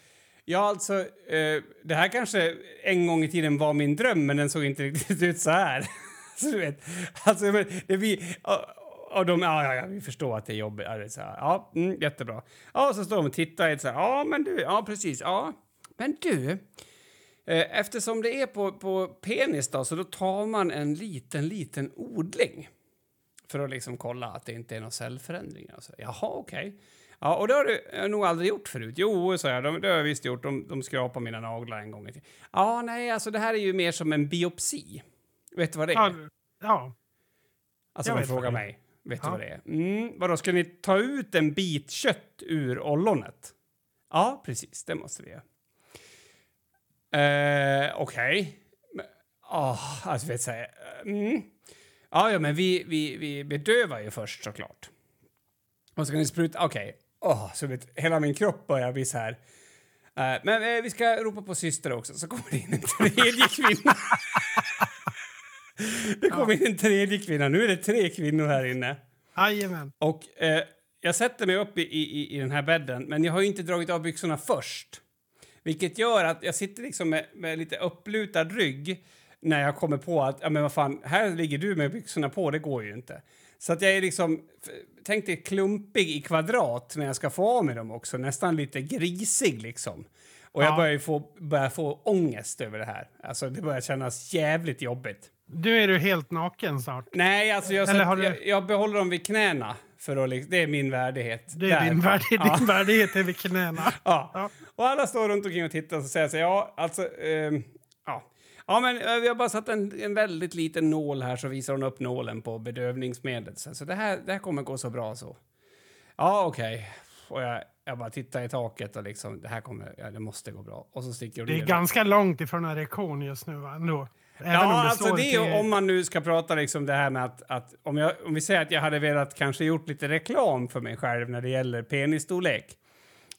ja alltså, eh, det här kanske en gång i tiden var min dröm men den såg inte riktigt ut så här. så du vet, alltså men det blir... Och, de, ja, ja, ja, vi förstår att det är jobbigt. Ja, så här, ja, mm, jättebra. Ja, så står de och tittar så här, ja men du, ja precis, ja. Men du, Eftersom det är på, på penis då, så då tar man en liten, liten odling för att liksom kolla att det inte är några cellförändringar. Så, Jaha, okej. Ja, och det har du eh, nog aldrig gjort förut. Jo, sa jag, de, det har jag visst gjort. De, de skrapade mina naglar en gång. Ja, nej, alltså det här är ju mer som en biopsi. Vet du vad det är? ja, ja. Alltså, jag de frågar mig. Vet Ja. du vad det är? Mm, vadå, ska ni ta ut en bit kött ur ollonet? Ja, precis, det måste vi göra. Eh, Okej. Men- åh, alltså, vet jag, mm. Ja, ja, men vi, vi, vi bedövar ju först såklart. Och så kan ni spruta, okej. Åh, så vet, hela min kropp börjar bli så här. Eh, men eh, vi ska ropa på syster också, så kommer det in en tredje kvinna. det kommer in en tredje kvinna. Nu är det tre kvinnor här inne. Jajamän. Och eh, jag sätter mig upp i, i, i den här bädden, men jag har inte dragit av byxorna först. Vilket gör att jag sitter liksom med, med lite upplutad rygg när jag kommer på att, ja men vad fan, här ligger du med byxorna på, det går ju inte. Så att jag är liksom, tänk dig klumpig i kvadrat när jag ska få av mig dem också, nästan lite grisig liksom. Och jag Ja. börjar ju få, börjar få ångest över det här. Alltså det börjar kännas jävligt jobbigt. Nu är du helt naken snart. Nej, alltså jag, Eller du- jag, jag behåller dem vid knäna. För att, liksom- det är min värdighet. Det är Där. din, värdighet, Ja. din värdighet är vid knäna. Ja. Ja. Och alla står runt omkring och tittar och så säger så ja, alltså, ehm, ja. Ja, men eh, vi har bara satt en, en väldigt liten nål här så visar hon upp nålen på bedövningsmedlet. Så det här, det här kommer gå så bra så. Ja, okej. Okay. Och jag, jag bara tittar i taket och liksom, det här kommer, ja, det måste gå bra. Och så sticker Det är ganska långt ifrån erektion just nu, va? Ändå. Även ja, det alltså det är till... om man nu ska prata liksom det här med att, att om, jag, om vi säger att jag hade velat kanske gjort lite reklam för mig själv när det gäller penisstorlek.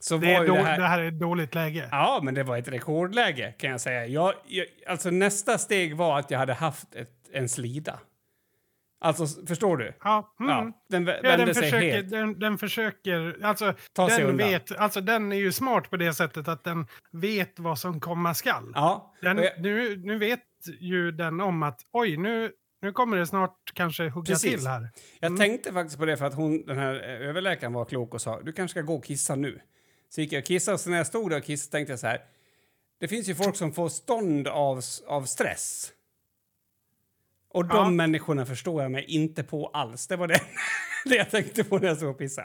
Så det, var är då, det, här, det här är ett dåligt läge. Ja, men det var ett rekordläge kan jag säga. Jag, jag, alltså nästa steg var att jag hade haft ett, en slida. Alltså, förstår du? Ja. Mm. ja den ja, den försöker, helt. Den, den, försöker... Alltså, Ta den vet, alltså, den är ju smart på det sättet att den vet vad som komma skall. Ja. Den, jag... nu, nu vet ju den om att oj, nu, nu kommer det snart kanske hugga Precis. till här. Mm. Jag tänkte faktiskt på det för att hon, den här eh, överläkaren var klok och sa du kanske ska gå och kissa nu. Så gick jag och kissade och så när jag stod där och kissade tänkte jag så här. Det finns ju folk som får stånd av, av stress. Och de ja. människorna förstår jag mig inte på alls. Det var det, det jag tänkte på när jag såg pissa.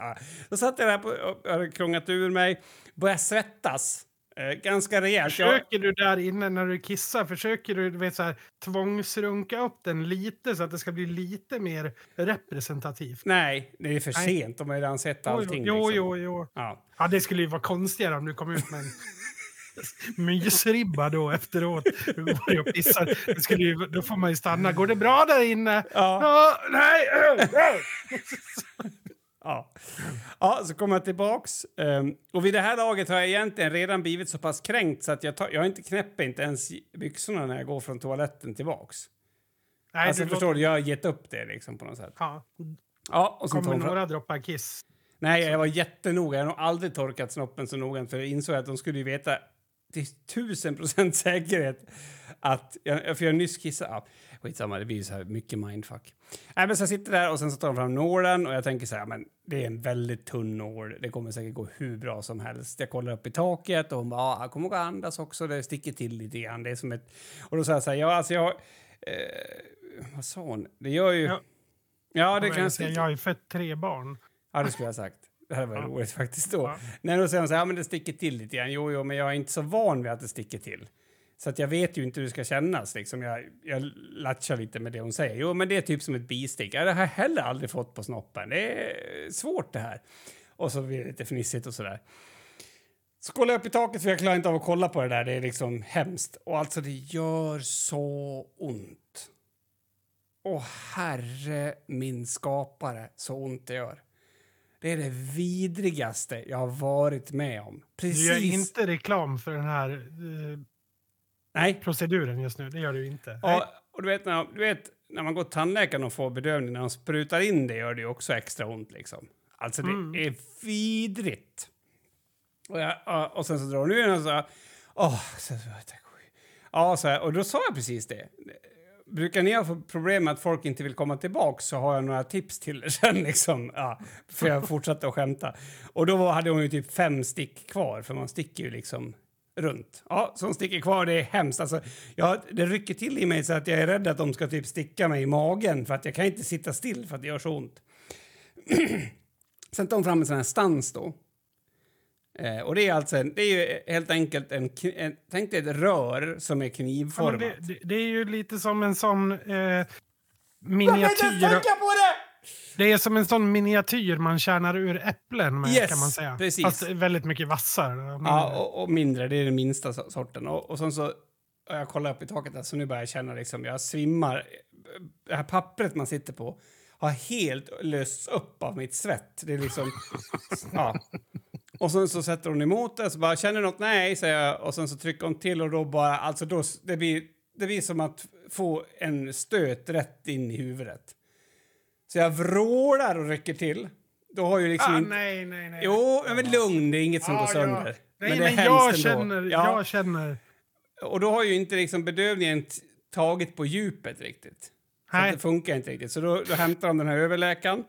Så satt jag där på, och hade krånglat ur mig, började svettas. Eh, ganska rejält. Försöker du där inne när du kissar, försöker du, du vet, så här, tvångsrunka upp den lite så att det ska bli lite mer representativt? Nej, det är för Nej. sent. De har redan sett allting. Jo, liksom. jo, jo. Ja. ja, det skulle ju vara konstigare om du kom ut med en mysribba då efteråt. Det skulle ju, då får man ju stanna. Går det bra där inne? Ja. ja nej! Ja. ja, så kommer jag tillbaks. Um, och vid det här laget har jag egentligen redan blivit så pass kränkt så att jag, tar, jag inte knäpper inte ens byxorna när jag går från toaletten tillbaks. Nej, alltså, förstår låter... du? Jag har gett upp det liksom på något sätt. Ja. Ja, och kommer några droppar kiss. Nej, jag var jättenoga. Jag har nog aldrig torkat snoppen så noggrant för jag insåg att de skulle ju veta till tusen procent säkerhet att... Jag, för jag nyss kissat. Ja, skitsamma, det blir så här mycket mindfuck. Nej, men så jag sitter där och sen så tar de fram nålen och jag tänker så här, men det är en väldigt tunn nål. Det kommer säkert gå hur bra som helst. Jag kollar upp i taket och hon bara, ja, jag kommer att andas också. Det sticker till lite grann. Det är som ett... Och då sa jag så här, ja, alltså jag... Eh, vad sa hon? Det gör ju... Ja, ja det kan jag säga. Jag har ju fött tre barn. Ja, det skulle jag ha sagt. Det här var ja. roligt faktiskt då. Ja. När då säger så här, ja men det sticker till lite grann. Jo, jo, men jag är inte så van vid att det sticker till. Så att jag vet ju inte hur det ska kännas. Liksom. Jag, jag latchar lite med det hon säger. Jo, men det är typ som ett bistick. Ja, det har jag heller aldrig fått på snoppen. Det är svårt det här. Och så blir det lite fnissigt och sådär. Så kollar jag upp i taket för jag klarar inte av att kolla på det där. Det är liksom hemskt. Och alltså det gör så ont. Åh herre min skapare, så ont det gör. Det är det vidrigaste jag har varit med om. Precis. Du gör inte reklam för den här eh, Nej. proceduren just nu. Det gör du inte. Och, och du, vet, när, du vet, när man går till tandläkaren och får bedövning, när de sprutar in det gör det också extra ont. Liksom. Alltså, det mm. är vidrigt. Och, jag, och sen så drar hon ur den och så... Åh, så, ja, så här, och då sa jag precis det. Brukar ni ha problem med att folk inte vill komma tillbaka så har jag några tips till er sen. Liksom. Ja, för jag fortsatte att skämta. Och då hade hon ju typ fem stick kvar, för man sticker ju liksom runt. Ja, som sticker kvar, det är hemskt. Alltså, jag, det rycker till i mig så att jag är rädd att de ska typ sticka mig i magen för att jag kan inte sitta still för att det gör så ont. Sen tar hon fram en sån här stans då. Eh, och det är alltså det är ju helt enkelt en, en tänk dig ett rör som är knivformat. Ja, det, det, det, är ju lite som en sån eh, miniatyr. Jag på det! Det är som en sån miniatyr man tjänar ur äpplen med yes, kan man säga. Precis. Fast väldigt mycket vassare. Ja, och, och, mindre. Det är den minsta sorten. Och, och sen så, jag kollar upp i taket där, så nu börjar jag känna liksom, jag svimmar. Det här pappret man sitter på har helt lösts upp av mitt svett. Det är liksom, ja. Och sen så sätter hon emot det, så bara känner något? Nej, säger jag. Och sen så trycker hon till och då bara, alltså då, det blir, det blir som att få en stöt rätt in i huvudet. Så jag vrålar och rycker till. Då har ju liksom ah, inte... Nej, nej, nej. Jo, men lugn, det är inget som ah, går sönder. Ja. Nej, men, det men jag känner, ja. jag känner... Och då har ju inte liksom bedövningen tagit på djupet riktigt. Så det funkar inte riktigt. Så då, då hämtar de den här överläkaren.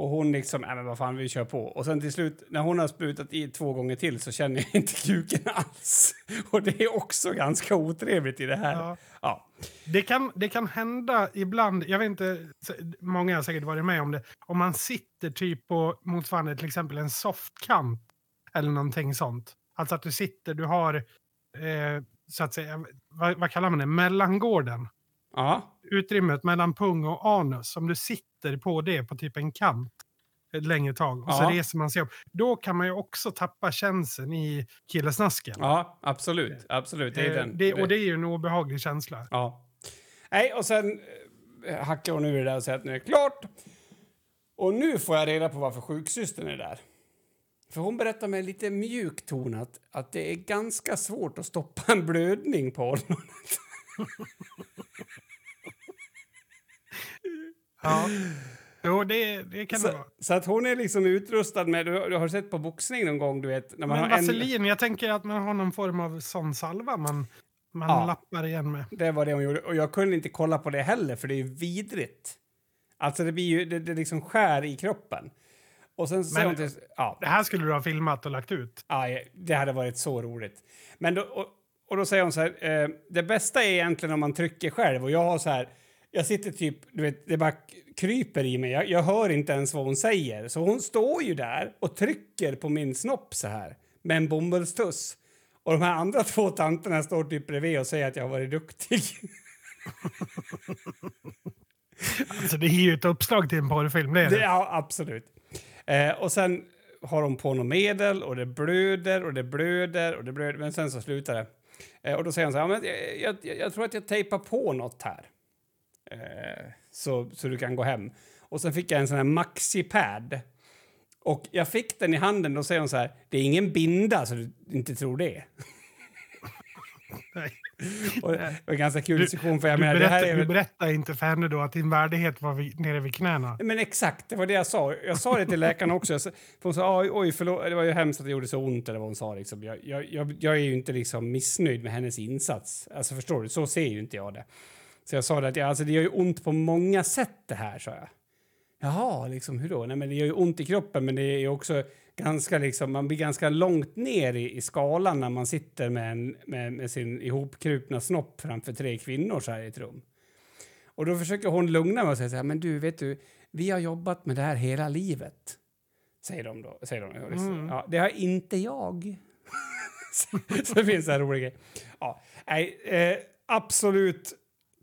Och hon liksom, nej men vad fan, vi kör på. Och sen till slut, när hon har sprutat i två gånger till så känner jag inte kuken alls. Och det är också ganska otrevligt i det här. Ja. ja. Det, kan, det kan hända ibland, jag vet inte, många har säkert varit med om det, om man sitter typ på motsvarande till exempel en softkant eller någonting sånt. Alltså att du sitter, du har eh, så att säga, vad, vad kallar man det, mellangården. Ja. Utrymmet mellan pung och anus, om du sitter på det på typ en kant ett längre tag och så Ja. reser man sig upp. Då kan man ju också tappa känseln i killesnasken. ja, absolut. Absolut. Det är Eh, den. det, och det är ju en obehaglig känsla. Ja. Nej, och sen eh, hackar hon ur det där och säger att nu är det klart. Och nu får jag reda på varför sjuksystern är där. För hon berättar med lite mjuk ton att, att det är ganska svårt att stoppa en blödning på honom. Ja. Jo, det, det kan det Så, vara. så att hon är liksom utrustad med... Du, du har sett på boxning någon gång, du vet? När man Men har en, vaselin, jag tänker att man har någon form av sån salva man, man Ja. lappar igen med. Det var det hon gjorde. Och jag kunde inte kolla på det heller, för det är ju vidrigt. Alltså det blir ju... Det, det liksom skär i kroppen. Och sen så säger Men- till... Ja. Det här skulle du ha filmat och lagt ut. Aj, det hade varit så roligt. Men då, och, och då säger hon så här, eh, det bästa är egentligen om man trycker själv och jag har så här, jag sitter typ, du vet, det bara kryper i mig. Jag, jag hör inte ens vad hon säger. Så hon står ju där och trycker på min snopp så här med en bomullstuss. Och de här andra två tanterna står typ bredvid och säger att jag har varit duktig. Alltså, det är ju ett uppslag till en porrfilm. Det Det, ja, absolut. Eh, och sen har de på något medel och det blöder och det blöder och det blöder. Men sen så slutar det. Eh, och då säger han så här, "Ja, men jag, jag, jag tror att jag tejpar på något här. Eh, så, så du kan gå hem. Och sen fick jag en sån här maxipad. Och jag fick den i handen, då säger hon så här, det är ingen binda så du inte tror det. Nej. Och det var en ganska kul Du- diskussion för jag Du, menar, det här berättar, är du berättar inte för henne då att din värdighet var vid, nere vid knäna. Men exakt, det var det jag sa. Jag sa det till läkaren också. Jag sa- För hon sa oj, oj, förlåt, det var ju hemskt att det gjorde så ont eller vad hon sa. Liksom. Jag, jag, jag, jag är ju inte liksom missnöjd med hennes insats. Alltså förstår du, så ser ju inte jag det. Så jag sa det att jag, alltså, det gör ju ont på många sätt det här, sa jag. Jaha, liksom hur då? Nej, men det gör ju ont i kroppen, men det är också ganska liksom, man blir ganska långt ner i, i skalan när man sitter med, en, med, med sin ihopkrupna snopp framför tre kvinnor så här i ett rum. Och då försöker hon lugna mig och säga så här, men du, vet du, vi har jobbat med det här hela livet. Säger de då. Säger de. Det- Mm. Ja, det har inte jag. så, så det finns en rolig grej. Ja, nej, eh, absolut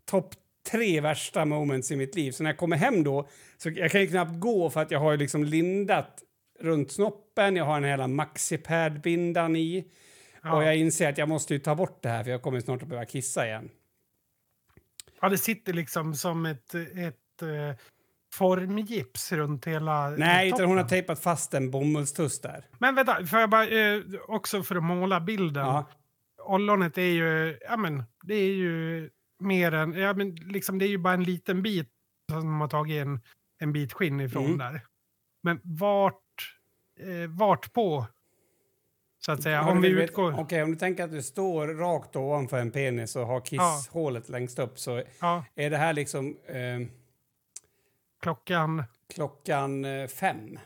topp tre värsta moments i mitt liv. Så när jag kommer hem då, så jag kan ju knappt gå för att jag har ju liksom lindat runt snoppen, jag har en hela maxipad-bindan i. Ja. Och jag inser att jag måste ju ta bort det här för jag kommer snart att behöva kissa igen. Ja, det sitter liksom som ett, ett eh, formgips runt hela Nej, utan hon har tejpat fast en bomullstuss där. Men vänta, får jag bara, eh, också för att måla bilden. Ja. Ollonet är ju, ja men, det är ju mer än, ja men liksom det är ju bara en liten bit som de har tagit en, en bit skinn ifrån Mm. där. Men vart, eh, vart på, så att säga, om vi vet- utgår, Okej, om du tänker att du står rakt ovanför en penis och har kisshålet längst upp så ja, är det här liksom eh, klockan, klockan eh, fem.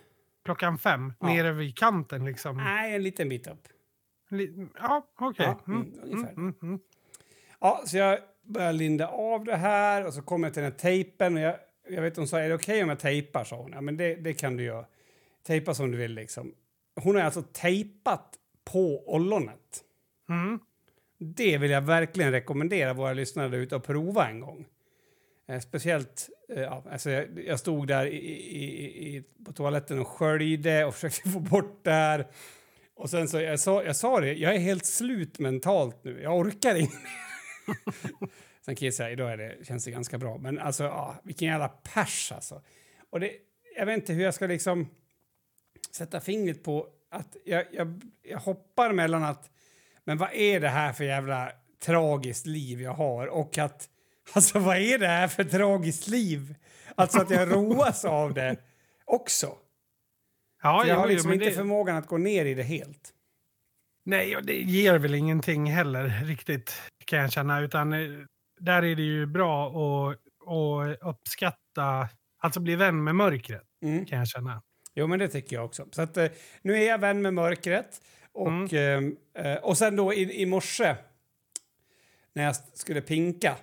klockan fem, Ja. nere vid kanten liksom. Nej, en liten bit upp. Li- Ja, okej. Ja, Mm, mm, ungefär. mm, mm, mm. Ja, så jag börjar linda av det här och så kommer jag till den här tejpen. Och jag, jag vet hon sa, är det okej om jag tejpar? sa hon. Ja, men det, det kan du göra. Tejpa som du vill liksom. Hon har alltså tejpat på ollonet. Mm. Det vill jag verkligen rekommendera våra lyssnare ute att prova en gång. Eh, speciellt, eh, ja, alltså jag, jag stod där i, i, i, på toaletten och sköljde och försökte få bort det här. Och sen så, jag sa, jag sa det, jag är helt slut mentalt nu. Jag orkar inte. Sen kan jag säga, idag är det, känns det ganska bra. Men alltså, ja, vilken jävla pers alltså. Och det, jag vet inte hur jag ska liksom sätta fingret på att jag, jag, jag hoppar mellan att men vad är det här för jävla tragiskt liv jag har? Och att, alltså vad är det här för tragiskt liv? Alltså att jag roas av det också. Ja, För jag har jo, jo, liksom men inte det, förmågan att gå ner i det helt. Nej, och det ger väl ingenting heller riktigt kan jag känna. Utan eh, där är det ju bra att, att uppskatta, alltså bli vän med mörkret Mm. kan jag känna. Jo, men det tycker jag också. Så att, eh, nu är jag vän med mörkret. Och, eh, eh, och sen då i, i morse när jag skulle pinka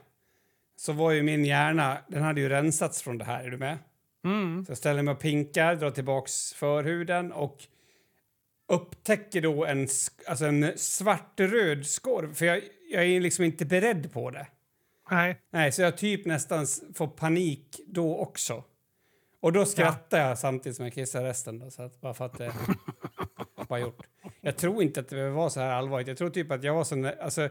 så var ju min hjärna, den hade ju rensats från det här. Är du med? Mm. Så jag ställer mig och pinkar, drar tillbaks förhuden och upptäcker då en, alltså en svart-röd skorv. För jag, jag är liksom inte beredd på det. Nej. Nej, så jag typ nästan får panik då också. Och då skrattar jag samtidigt som jag kissar resten. Då, så att, bara för att det var gjort. Jag tror inte att det var så här allvarligt. Jag tror typ att jag var så... Alltså,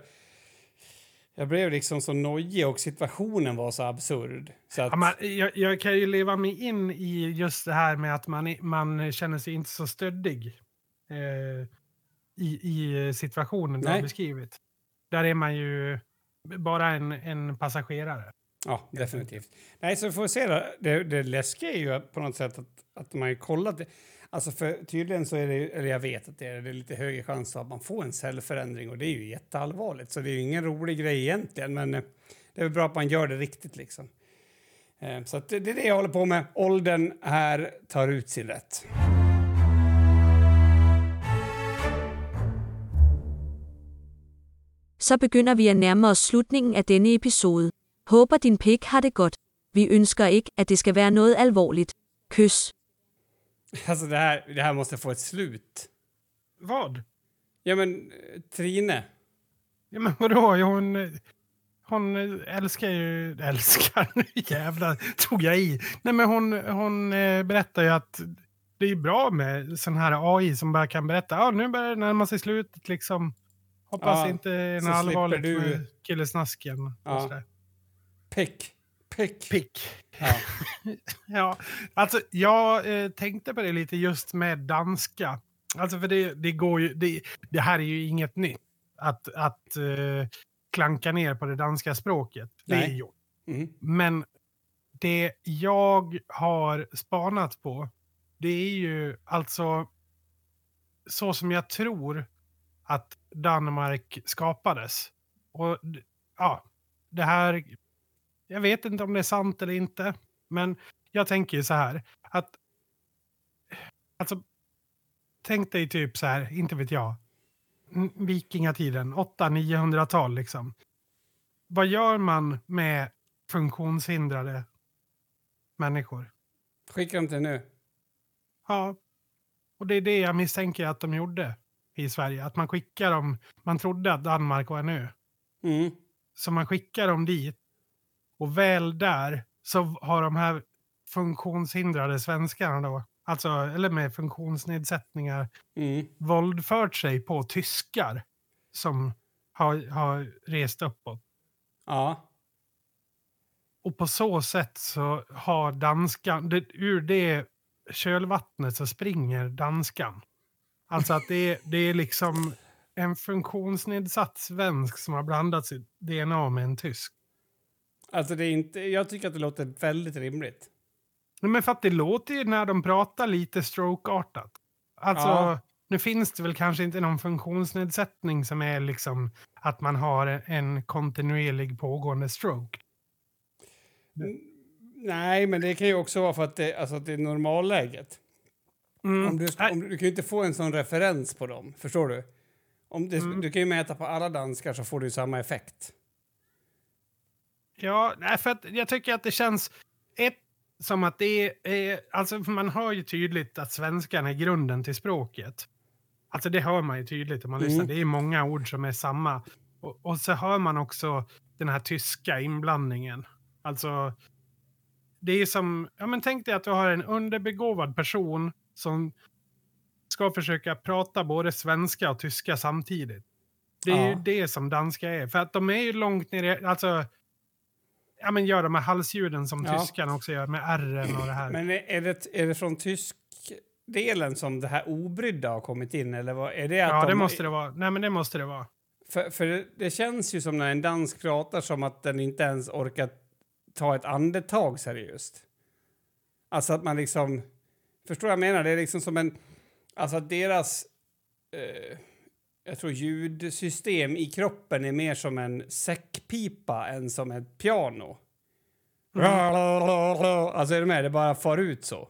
jag blev liksom så nojig och situationen var så absurd. Så att, Ja, man, jag, jag kan ju leva mig in i just det här med att man, man känner sig inte så stöddig i, i situationen du har beskrivit. Där är man ju bara en, en passagerare. Ja, definitivt. Nej, så får vi se då. Det, det läskiga är ju på något sätt att, att man har kollat. Alltså för tydligen så är det, eller jag vet att det är, det är lite högre chans att man får en cellförändring och det är ju jätteallvarligt. Så det är ju ingen rolig grej egentligen, men eh, det är väl bra att man gör det riktigt liksom. Eh, Så det, det är det jag håller på med. Åldern här tar ut sin rätt. Så begynder vi at nærme os slutningen af denne episode. Håber din pik har det godt. Vi ønsker ikke, at det skal være noget alvorligt. Kys. Alltså det här, det här måste få ett slut. Vad? Ja men, eh, Trine. Ja, men vadå? Ja, Hon, hon älskar ju... Älskar? Jävlar, tog jag i. Nej, men hon, hon eh, berättar ju att det är bra med sån här AI som bara kan berätta. Ja, nu börjar det närma sig slutet liksom. Hoppas Ja, inte är så något allvarligt du- med killesnasken. Ja. Pick. Pick. Pick. Ja. Ja, alltså jag eh, tänkte på det lite just med danska. Alltså för det, det går ju, det, det här är ju inget nytt. Att, att eh, klanka ner på det danska språket. Det är Nej. gjort. Mm. Men det jag har spanat på, det är ju alltså så som jag tror att Danmark skapades. Och ja, det här, jag vet inte om det är sant eller inte, men jag tänker ju så här att, alltså, tänk dig typ så här, inte vet jag, vikingatiden, 800-900-tal liksom. Vad gör man med funktionshindrade människor? Skicka dem till nu. Ja, och det är det jag misstänker att de gjorde i Sverige. Att man skickar dem, man trodde att Danmark var en ö. Mm. Så man skickar dem dit. Och väl där så har de här funktionshindrade svenskarna då, alltså, eller med funktionsnedsättningar, Mm. våldfört sig på tyskar som har, har rest uppåt. Ja. Och på så sätt så har danskan, det, ur det kölvattnet så springer danskan. Alltså att det är, det är liksom en funktionsnedsatt svensk som har blandat sitt DNA med en tysk. Alltså det är inte, jag tycker att det låter väldigt rimligt. Nej, Men för att det låter ju när de pratar lite strokeartat. Alltså, Ja. nu finns det väl kanske inte någon funktionsnedsättning som är liksom att man har en kontinuerlig pågående stroke. Mm, Nej, men det kan ju också vara för att det, alltså att det är normalläget. Mm. Om du, om, du du kan ju inte få en sån referens på dem, förstår du? Om det, Mm. Du kan ju mäta på alla danskar så får du samma effekt. Ja, nej, för jag tycker att det känns ett som att det är, alltså man hör ju tydligt att svenskan är grunden till språket. Alltså det hör man ju tydligt om man Mm. lyssnar. Det är många ord som är samma. Och, och så hör man också den här tyska inblandningen. Alltså, det är som, ja men tänk dig att du har en underbegåvad person som ska försöka prata både svenska och tyska samtidigt. Det är ju Ja. det som danska är. För att de är ju långt ner i, alltså, ja men gör de här halsljuden som Ja. tyskarna också gör med r och det här. Men är är det, är det från tysk delen som det här obrydda har kommit in? Eller vad, är det att ja, de, det måste det vara. Nej, men det måste det vara. För, för det, det känns ju som när en dansk pratar som att den inte ens orkar ta ett andetag seriöst. Alltså att man liksom... Förstår vad jag menar? Det är liksom som en... Alltså att deras... Eh, jag tror ljudsystem i kroppen är mer som en säckpipa än som ett piano. Alltså är du med? Det bara far ut så.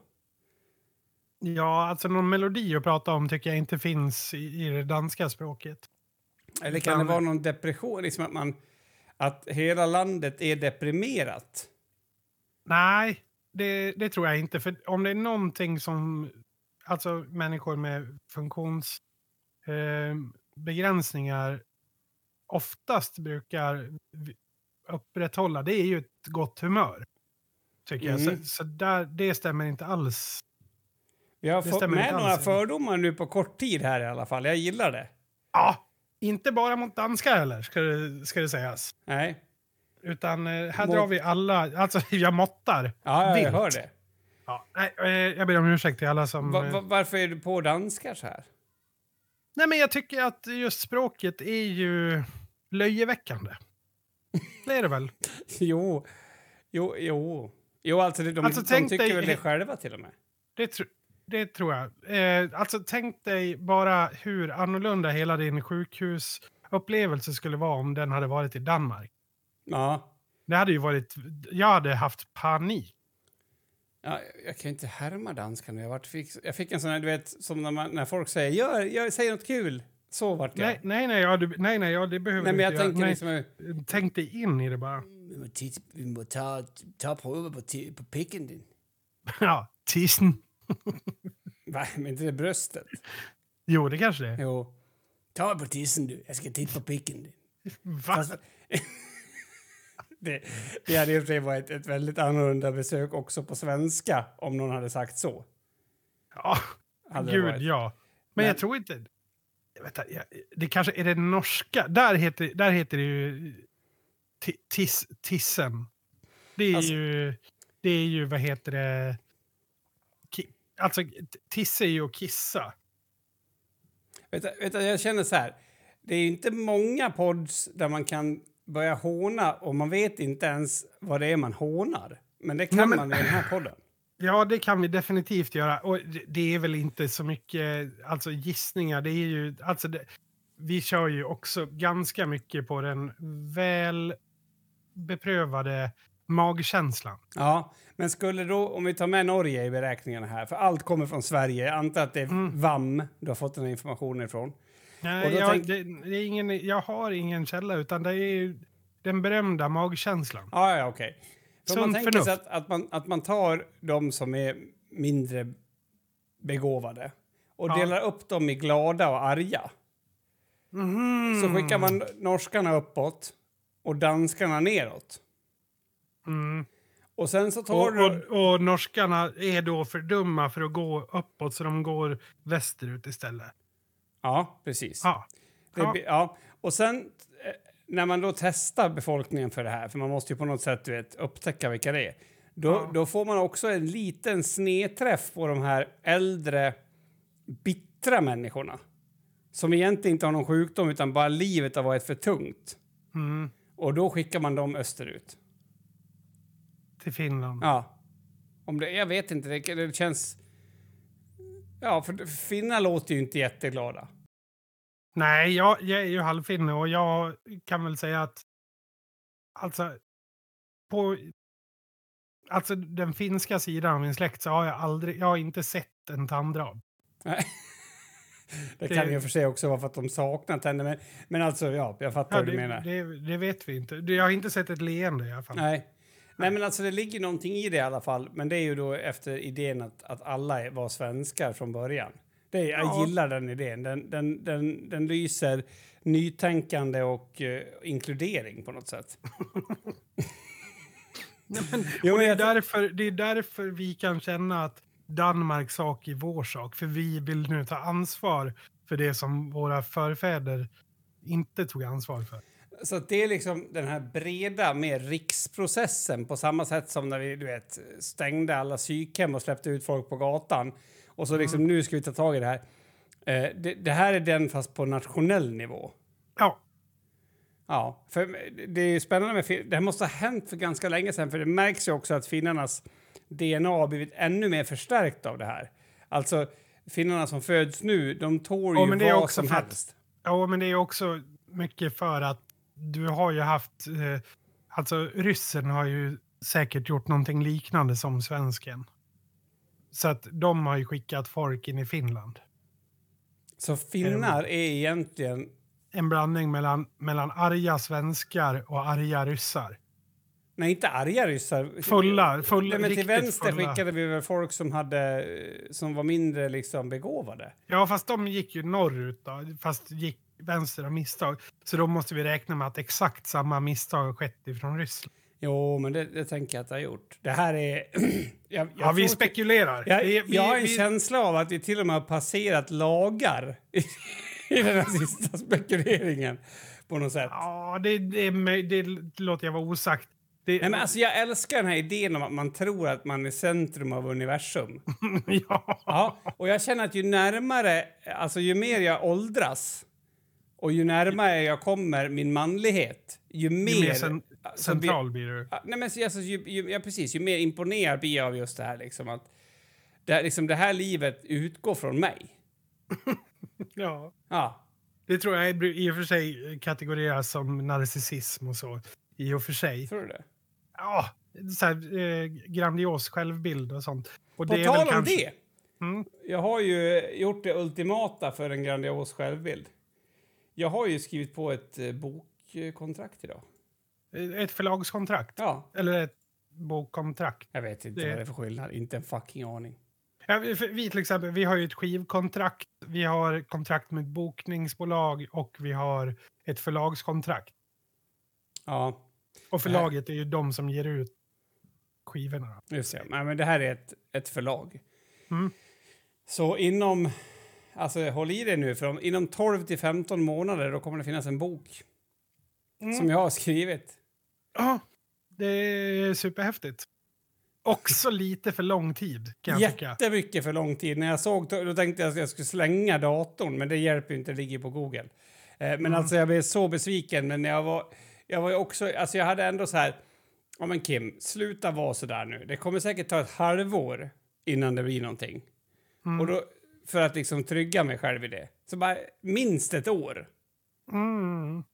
Ja, alltså någon melodi att prata om tycker jag inte finns i, i det danska språket. Eller kan Utan- det vara någon depression? Liksom att, man, att hela landet är deprimerat? Nej, det, det tror jag inte. För om det är någonting som alltså människor med funktionsbegränsningar eh, oftast brukar upprätthålla, det är ju ett gott humör. Tycker jag. Mm. Så, så där, det stämmer inte alls. Vi har fått med några alls. fördomar nu på kort tid här i alla fall. Jag gillar det. Ja, inte bara mot danskar heller, ska det, ska det sägas. Nej. Utan eh, här Mot- drar vi alla, alltså jag måttar. Ja, ja, jag Vilt. hör det. Ja, nej, eh, jag ber om ursäkt till alla som... Va, eh, va, varför är du på danskar så här? Nej, men jag tycker att just språket är ju löjeväckande. Det är det väl? Jo, jo, jo. Jo, alltså de, Alltså, de tycker dig- väl det själva till och med. Det, tr det tror jag. Eh, alltså tänk dig bara hur annorlunda hela din sjukhusupplevelse skulle vara om den hade varit i Danmark. Ja. Det hade ju varit... Jag hade haft panik. ja jag kan ju inte härma danskarna. Jag, fick, jag fick en sån här, du vet, som när, man, när folk säger gör, gör, säg något kul. Så vart jag. Nej, nej, nej, ja, du, nej, nej ja, det behöver Nej, men jag inte tänker liksom... Nej, Tänk dig in i det bara. Vi må, titta, vi må ta, ta pröva på, på picken din. Ja, tissen. Va? Men inte det bröstet? Jo, det kanske det är. Jo. Ta på tissen du. Jag ska titta på picken din. Va? Fast, det, det hade i och för sig varit ett väldigt annorlunda besök också på svenska om någon hade sagt så. Ja, Hade gud ja. Men, Men- jag tror inte... Vänta, jag, det kanske är det norska. Där heter, där heter det ju ti- tis, tissen. Det är Alltså- ju... Det är ju, vad heter det... Ki, alltså, tisse är ju att kissa. Vet, du- vet, du, jag känner så här. Det är inte många pods där man kan börja håna och man vet inte ens vad det är man hånar. Men det kan Nej, men- man i den här podden. Ja, det kan vi definitivt göra. Och det, är väl inte så mycket alltså, gissningar. Det är ju, alltså, det, vi kör ju också ganska mycket på den väl beprövade magkänslan. Ja, men skulle då, om vi tar med Norge i beräkningarna här, för allt kommer från Sverige. Jag antar att det är Mm. VAM du har fått den här informationen ifrån. Nej, jag, tänk- det, det är ingen, jag har ingen källa, utan det är den berömda magkänslan. Ja, ja, okej. Så om man Sunt tänker förnuft. sig att, att, man, att man tar de som är mindre begåvade och Ja. delar upp dem i glada och arga. Mhm. Så skickar man norskarna uppåt och danskarna neråt. Mm. Och sen så tar Och, du... och, och norskarna är då för dumma för att gå uppåt, så de går västerut istället. Ja, precis. Ja. Det, Ja. Och sen eh, när man då testar befolkningen för det här, för man måste ju på något sätt du vet, upptäcka vilka det är. Då, Ja. då får man också en liten snedträff på de här äldre, bittra människorna. Som egentligen inte har någon sjukdom utan bara livet har varit för tungt. Mm. Och då skickar man dem österut. Till Finland. Ja. Om det, jag vet inte, det, det känns... Ja, för finnar låter ju inte jätteglada. Nej, jag, jag är ju halvfinne och jag kan väl säga att alltså på alltså den finska sidan av min släkt så har jag aldrig, jag har inte sett en tandrad. Nej. Det Det- kan ju för sig också vara för att de saknar tänder. Men, men alltså, ja, jag fattar Ja, vad du det, menar. det, det vet vi inte. Det- Jag har inte sett ett leende i alla fall. Nej. Nej, men alltså det ligger någonting i det i alla fall. Men det är ju då efter idén att, att alla var svenskar från början. Det jag Ja. gillar den idén. Den, den, den, den lyser nytänkande och eh, inkludering på något sätt. Nej, men, Jo, och det, är men därför, det är därför vi kan känna att Danmarks sak är vår sak. För vi vill nu ta ansvar för det som våra förfäder inte tog ansvar för. Så det är liksom den här breda, mer riksprocessen på samma sätt som när vi du vet, stängde alla psykhem och släppte ut folk på gatan. Och så liksom nu ska vi ta tag i det här. Eh, det, det här är den fast på nationell nivå. Ja, Ja, för det är ju spännande med Det här måste ha hänt för ganska länge sedan för det märks ju också att finnarnas DNA har blivit ännu mer förstärkt av det här. Alltså finnarna som föds nu, de tål Ja, ju men det är vad också som helst. Ja, men det är också mycket för att du har ju haft... Eh, alltså ryssen har ju säkert gjort någonting liknande som svensken. Så att de har ju skickat folk in i Finland. Så finnar är egentligen... En blandning mellan, mellan arga svenskar och arga ryssar. Nej, inte arga ryssar. Fulla, fulla Nej, men till vänster fulla. skickade vi väl folk som, hade, som var mindre liksom begåvade. Ja, fast de gick ju norrut då, fast gick vänster av misstag. Så då måste vi räkna med att exakt samma misstag har skett ifrån Ryssland. Jo, men det, det tänker jag att det har gjort. Det här är... jag, jag Ja, vi spekulerar. Jag, vi, jag har en vi, känsla av att vi till och med har passerat lagar i, i den här sista spekuleringen på något sätt. Ja, det, det, det, det låter jag vara osagt. Det, Nej, men alltså, jag älskar den här idén om att man tror att man är centrum av universum. ja. Ja, och jag känner att ju närmare, alltså ju mer jag åldras och ju närmare jag kommer min manlighet, ju Ju mer... mer cen, alltså, central blir du. Nej, men så- alltså, ju, ju, ja, precis. Ju mer imponerad blir jag av just det här. Liksom, att det, här, liksom, det här livet utgår från mig. Ja. Ja. Det tror jag i och för sig kategorieras som narcissism och så. I och för sig. Tror du det? Ja, så här, eh, grandios självbild och sånt. Och På tal om kanske- det. Mm. Jag har ju gjort det ultimata för en grandios självbild. Jag har ju skrivit på ett eh, bokkontrakt idag. Ett förlagskontrakt. Ja, Eller ett bokkontrakt. jag vet inte Det- vad det är för skillnad. Inte en fucking aning. Ja, vi, till exempel, vi har ju ett skivkontrakt, vi har kontrakt med ett bokningsbolag och vi har ett förlagskontrakt. Ja, Och förlaget är ju de som ger ut skivorna. just det. Nej, men det här är ett, ett förlag. Mm. Så inom... Alltså håll i dig nu, för om, inom 12 till 15 månader då kommer det finnas en bok Mm. som jag har skrivit. Ja, det är superhäftigt. Också lite för lång tid kan jag tycka. Jättemycket för lång tid. När jag såg då tänkte jag att jag skulle slänga datorn, men det hjälper ju inte, det ligger på Google. Eh, men Mm. alltså jag blev så besviken, men jag var, jag var också, alltså jag hade ändå så här, ja men Kim, sluta vara så där nu. Det kommer säkert ta ett halvår innan det blir någonting. Mm. Och då, för att liksom trygga mig själv i det. Så bara minst ett år. Mm.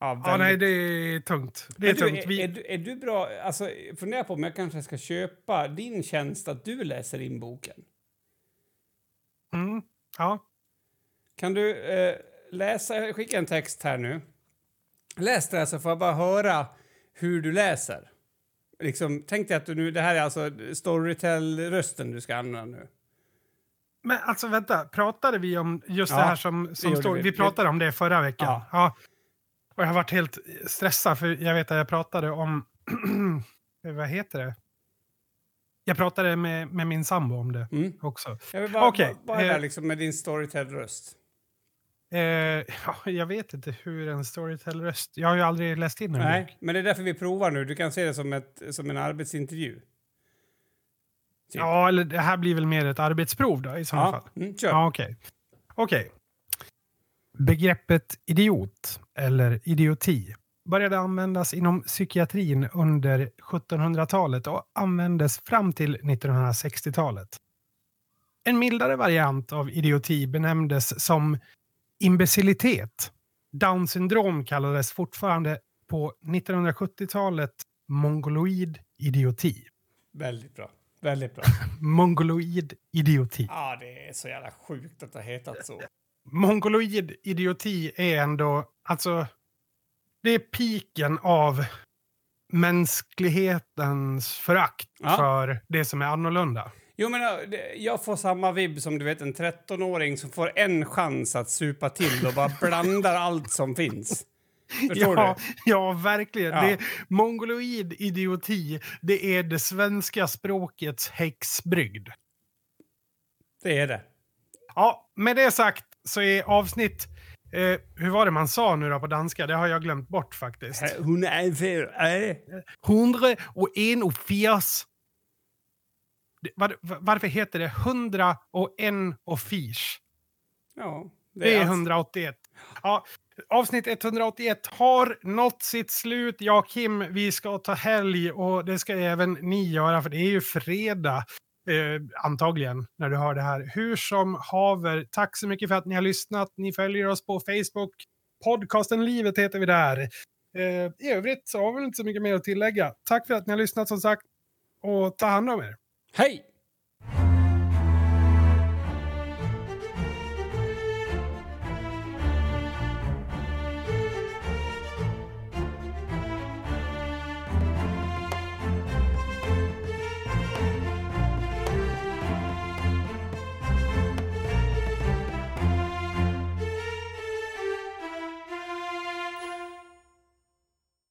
Ja, Ja, nej, det är tungt. Det är du, tungt. är, Vi, är, du, är du bra, alltså fundera på om jag kanske ska köpa din tjänst att du läser in boken. mm. Ja. Kan du eh, läsa, jag skickar en text här nu. Läs det här så får jag bara höra hur du läser. Liksom, tänk dig att du nu, det här är alltså Storytel-rösten du ska använda nu. Men alltså vänta, pratade vi om just Ja, det här som, som står? vi. Vi. pratade om det förra veckan. Ja. Ja. Och jag har varit helt stressad för jag vet att jag pratade om, vad heter det? Jag pratade med, med min sambo om det Mm. också. Jag vill bara, Okej, bara, bara eh, där liksom med din Storytel-röst. Eh, ja, jag vet inte hur en Storytel-röst... Jag har ju aldrig läst in en bok. Nej, men det är därför vi provar nu. Du kan se det som, ett, som en arbetsintervju. Typ. Ja, eller det här blir väl mer ett arbetsprov då i så fall. Ja, mm, kör. Ja, okej. Okej. Begreppet idiot, eller idioti, började användas inom psykiatrin under 1700-talet och användes fram till 1960-talet. En mildare variant av idioti benämndes som imbecilitet. Down syndrom kallades fortfarande på 1970-talet mongoloid idioti. Väldigt bra. Väldigt bra. Mongoloid idioti. Ja, det är så jävla sjukt att det har hetat så. mongoloid idioti är ändå, alltså, det är piken av mänsklighetens förakt Ja. för det som är annorlunda. Jo, men äh, jag får samma vibb som du vet en 13-åring som får en chans att supa till och bara blandar allt som finns. Förstår Ja, du? ja, verkligen. Ja. Det, mongoloid idioti, det är det svenska språkets häxbrygd. Det är det. Ja, med det sagt så är avsnitt... Eh, hur var det man sa nu då på danska? Det har jag glömt bort faktiskt. Hon är fel. Nej. 181. Det- Var, varför heter det 101 och fish? Ja, Det är alltså- 181. Ja, avsnitt 181 har nått sitt slut. Jag och Kim, vi ska ta helg och det ska även ni göra för det är ju fredag. Eh, antagligen när du hör det här. Hur som haver, tack så mycket för att ni har lyssnat. Ni följer oss på Facebook. Podcasten Livet heter vi där. Eh, I övrigt så har vi väl inte så mycket mer att tillägga. Tack för att ni har lyssnat som sagt. Och ta hand om er. Hej!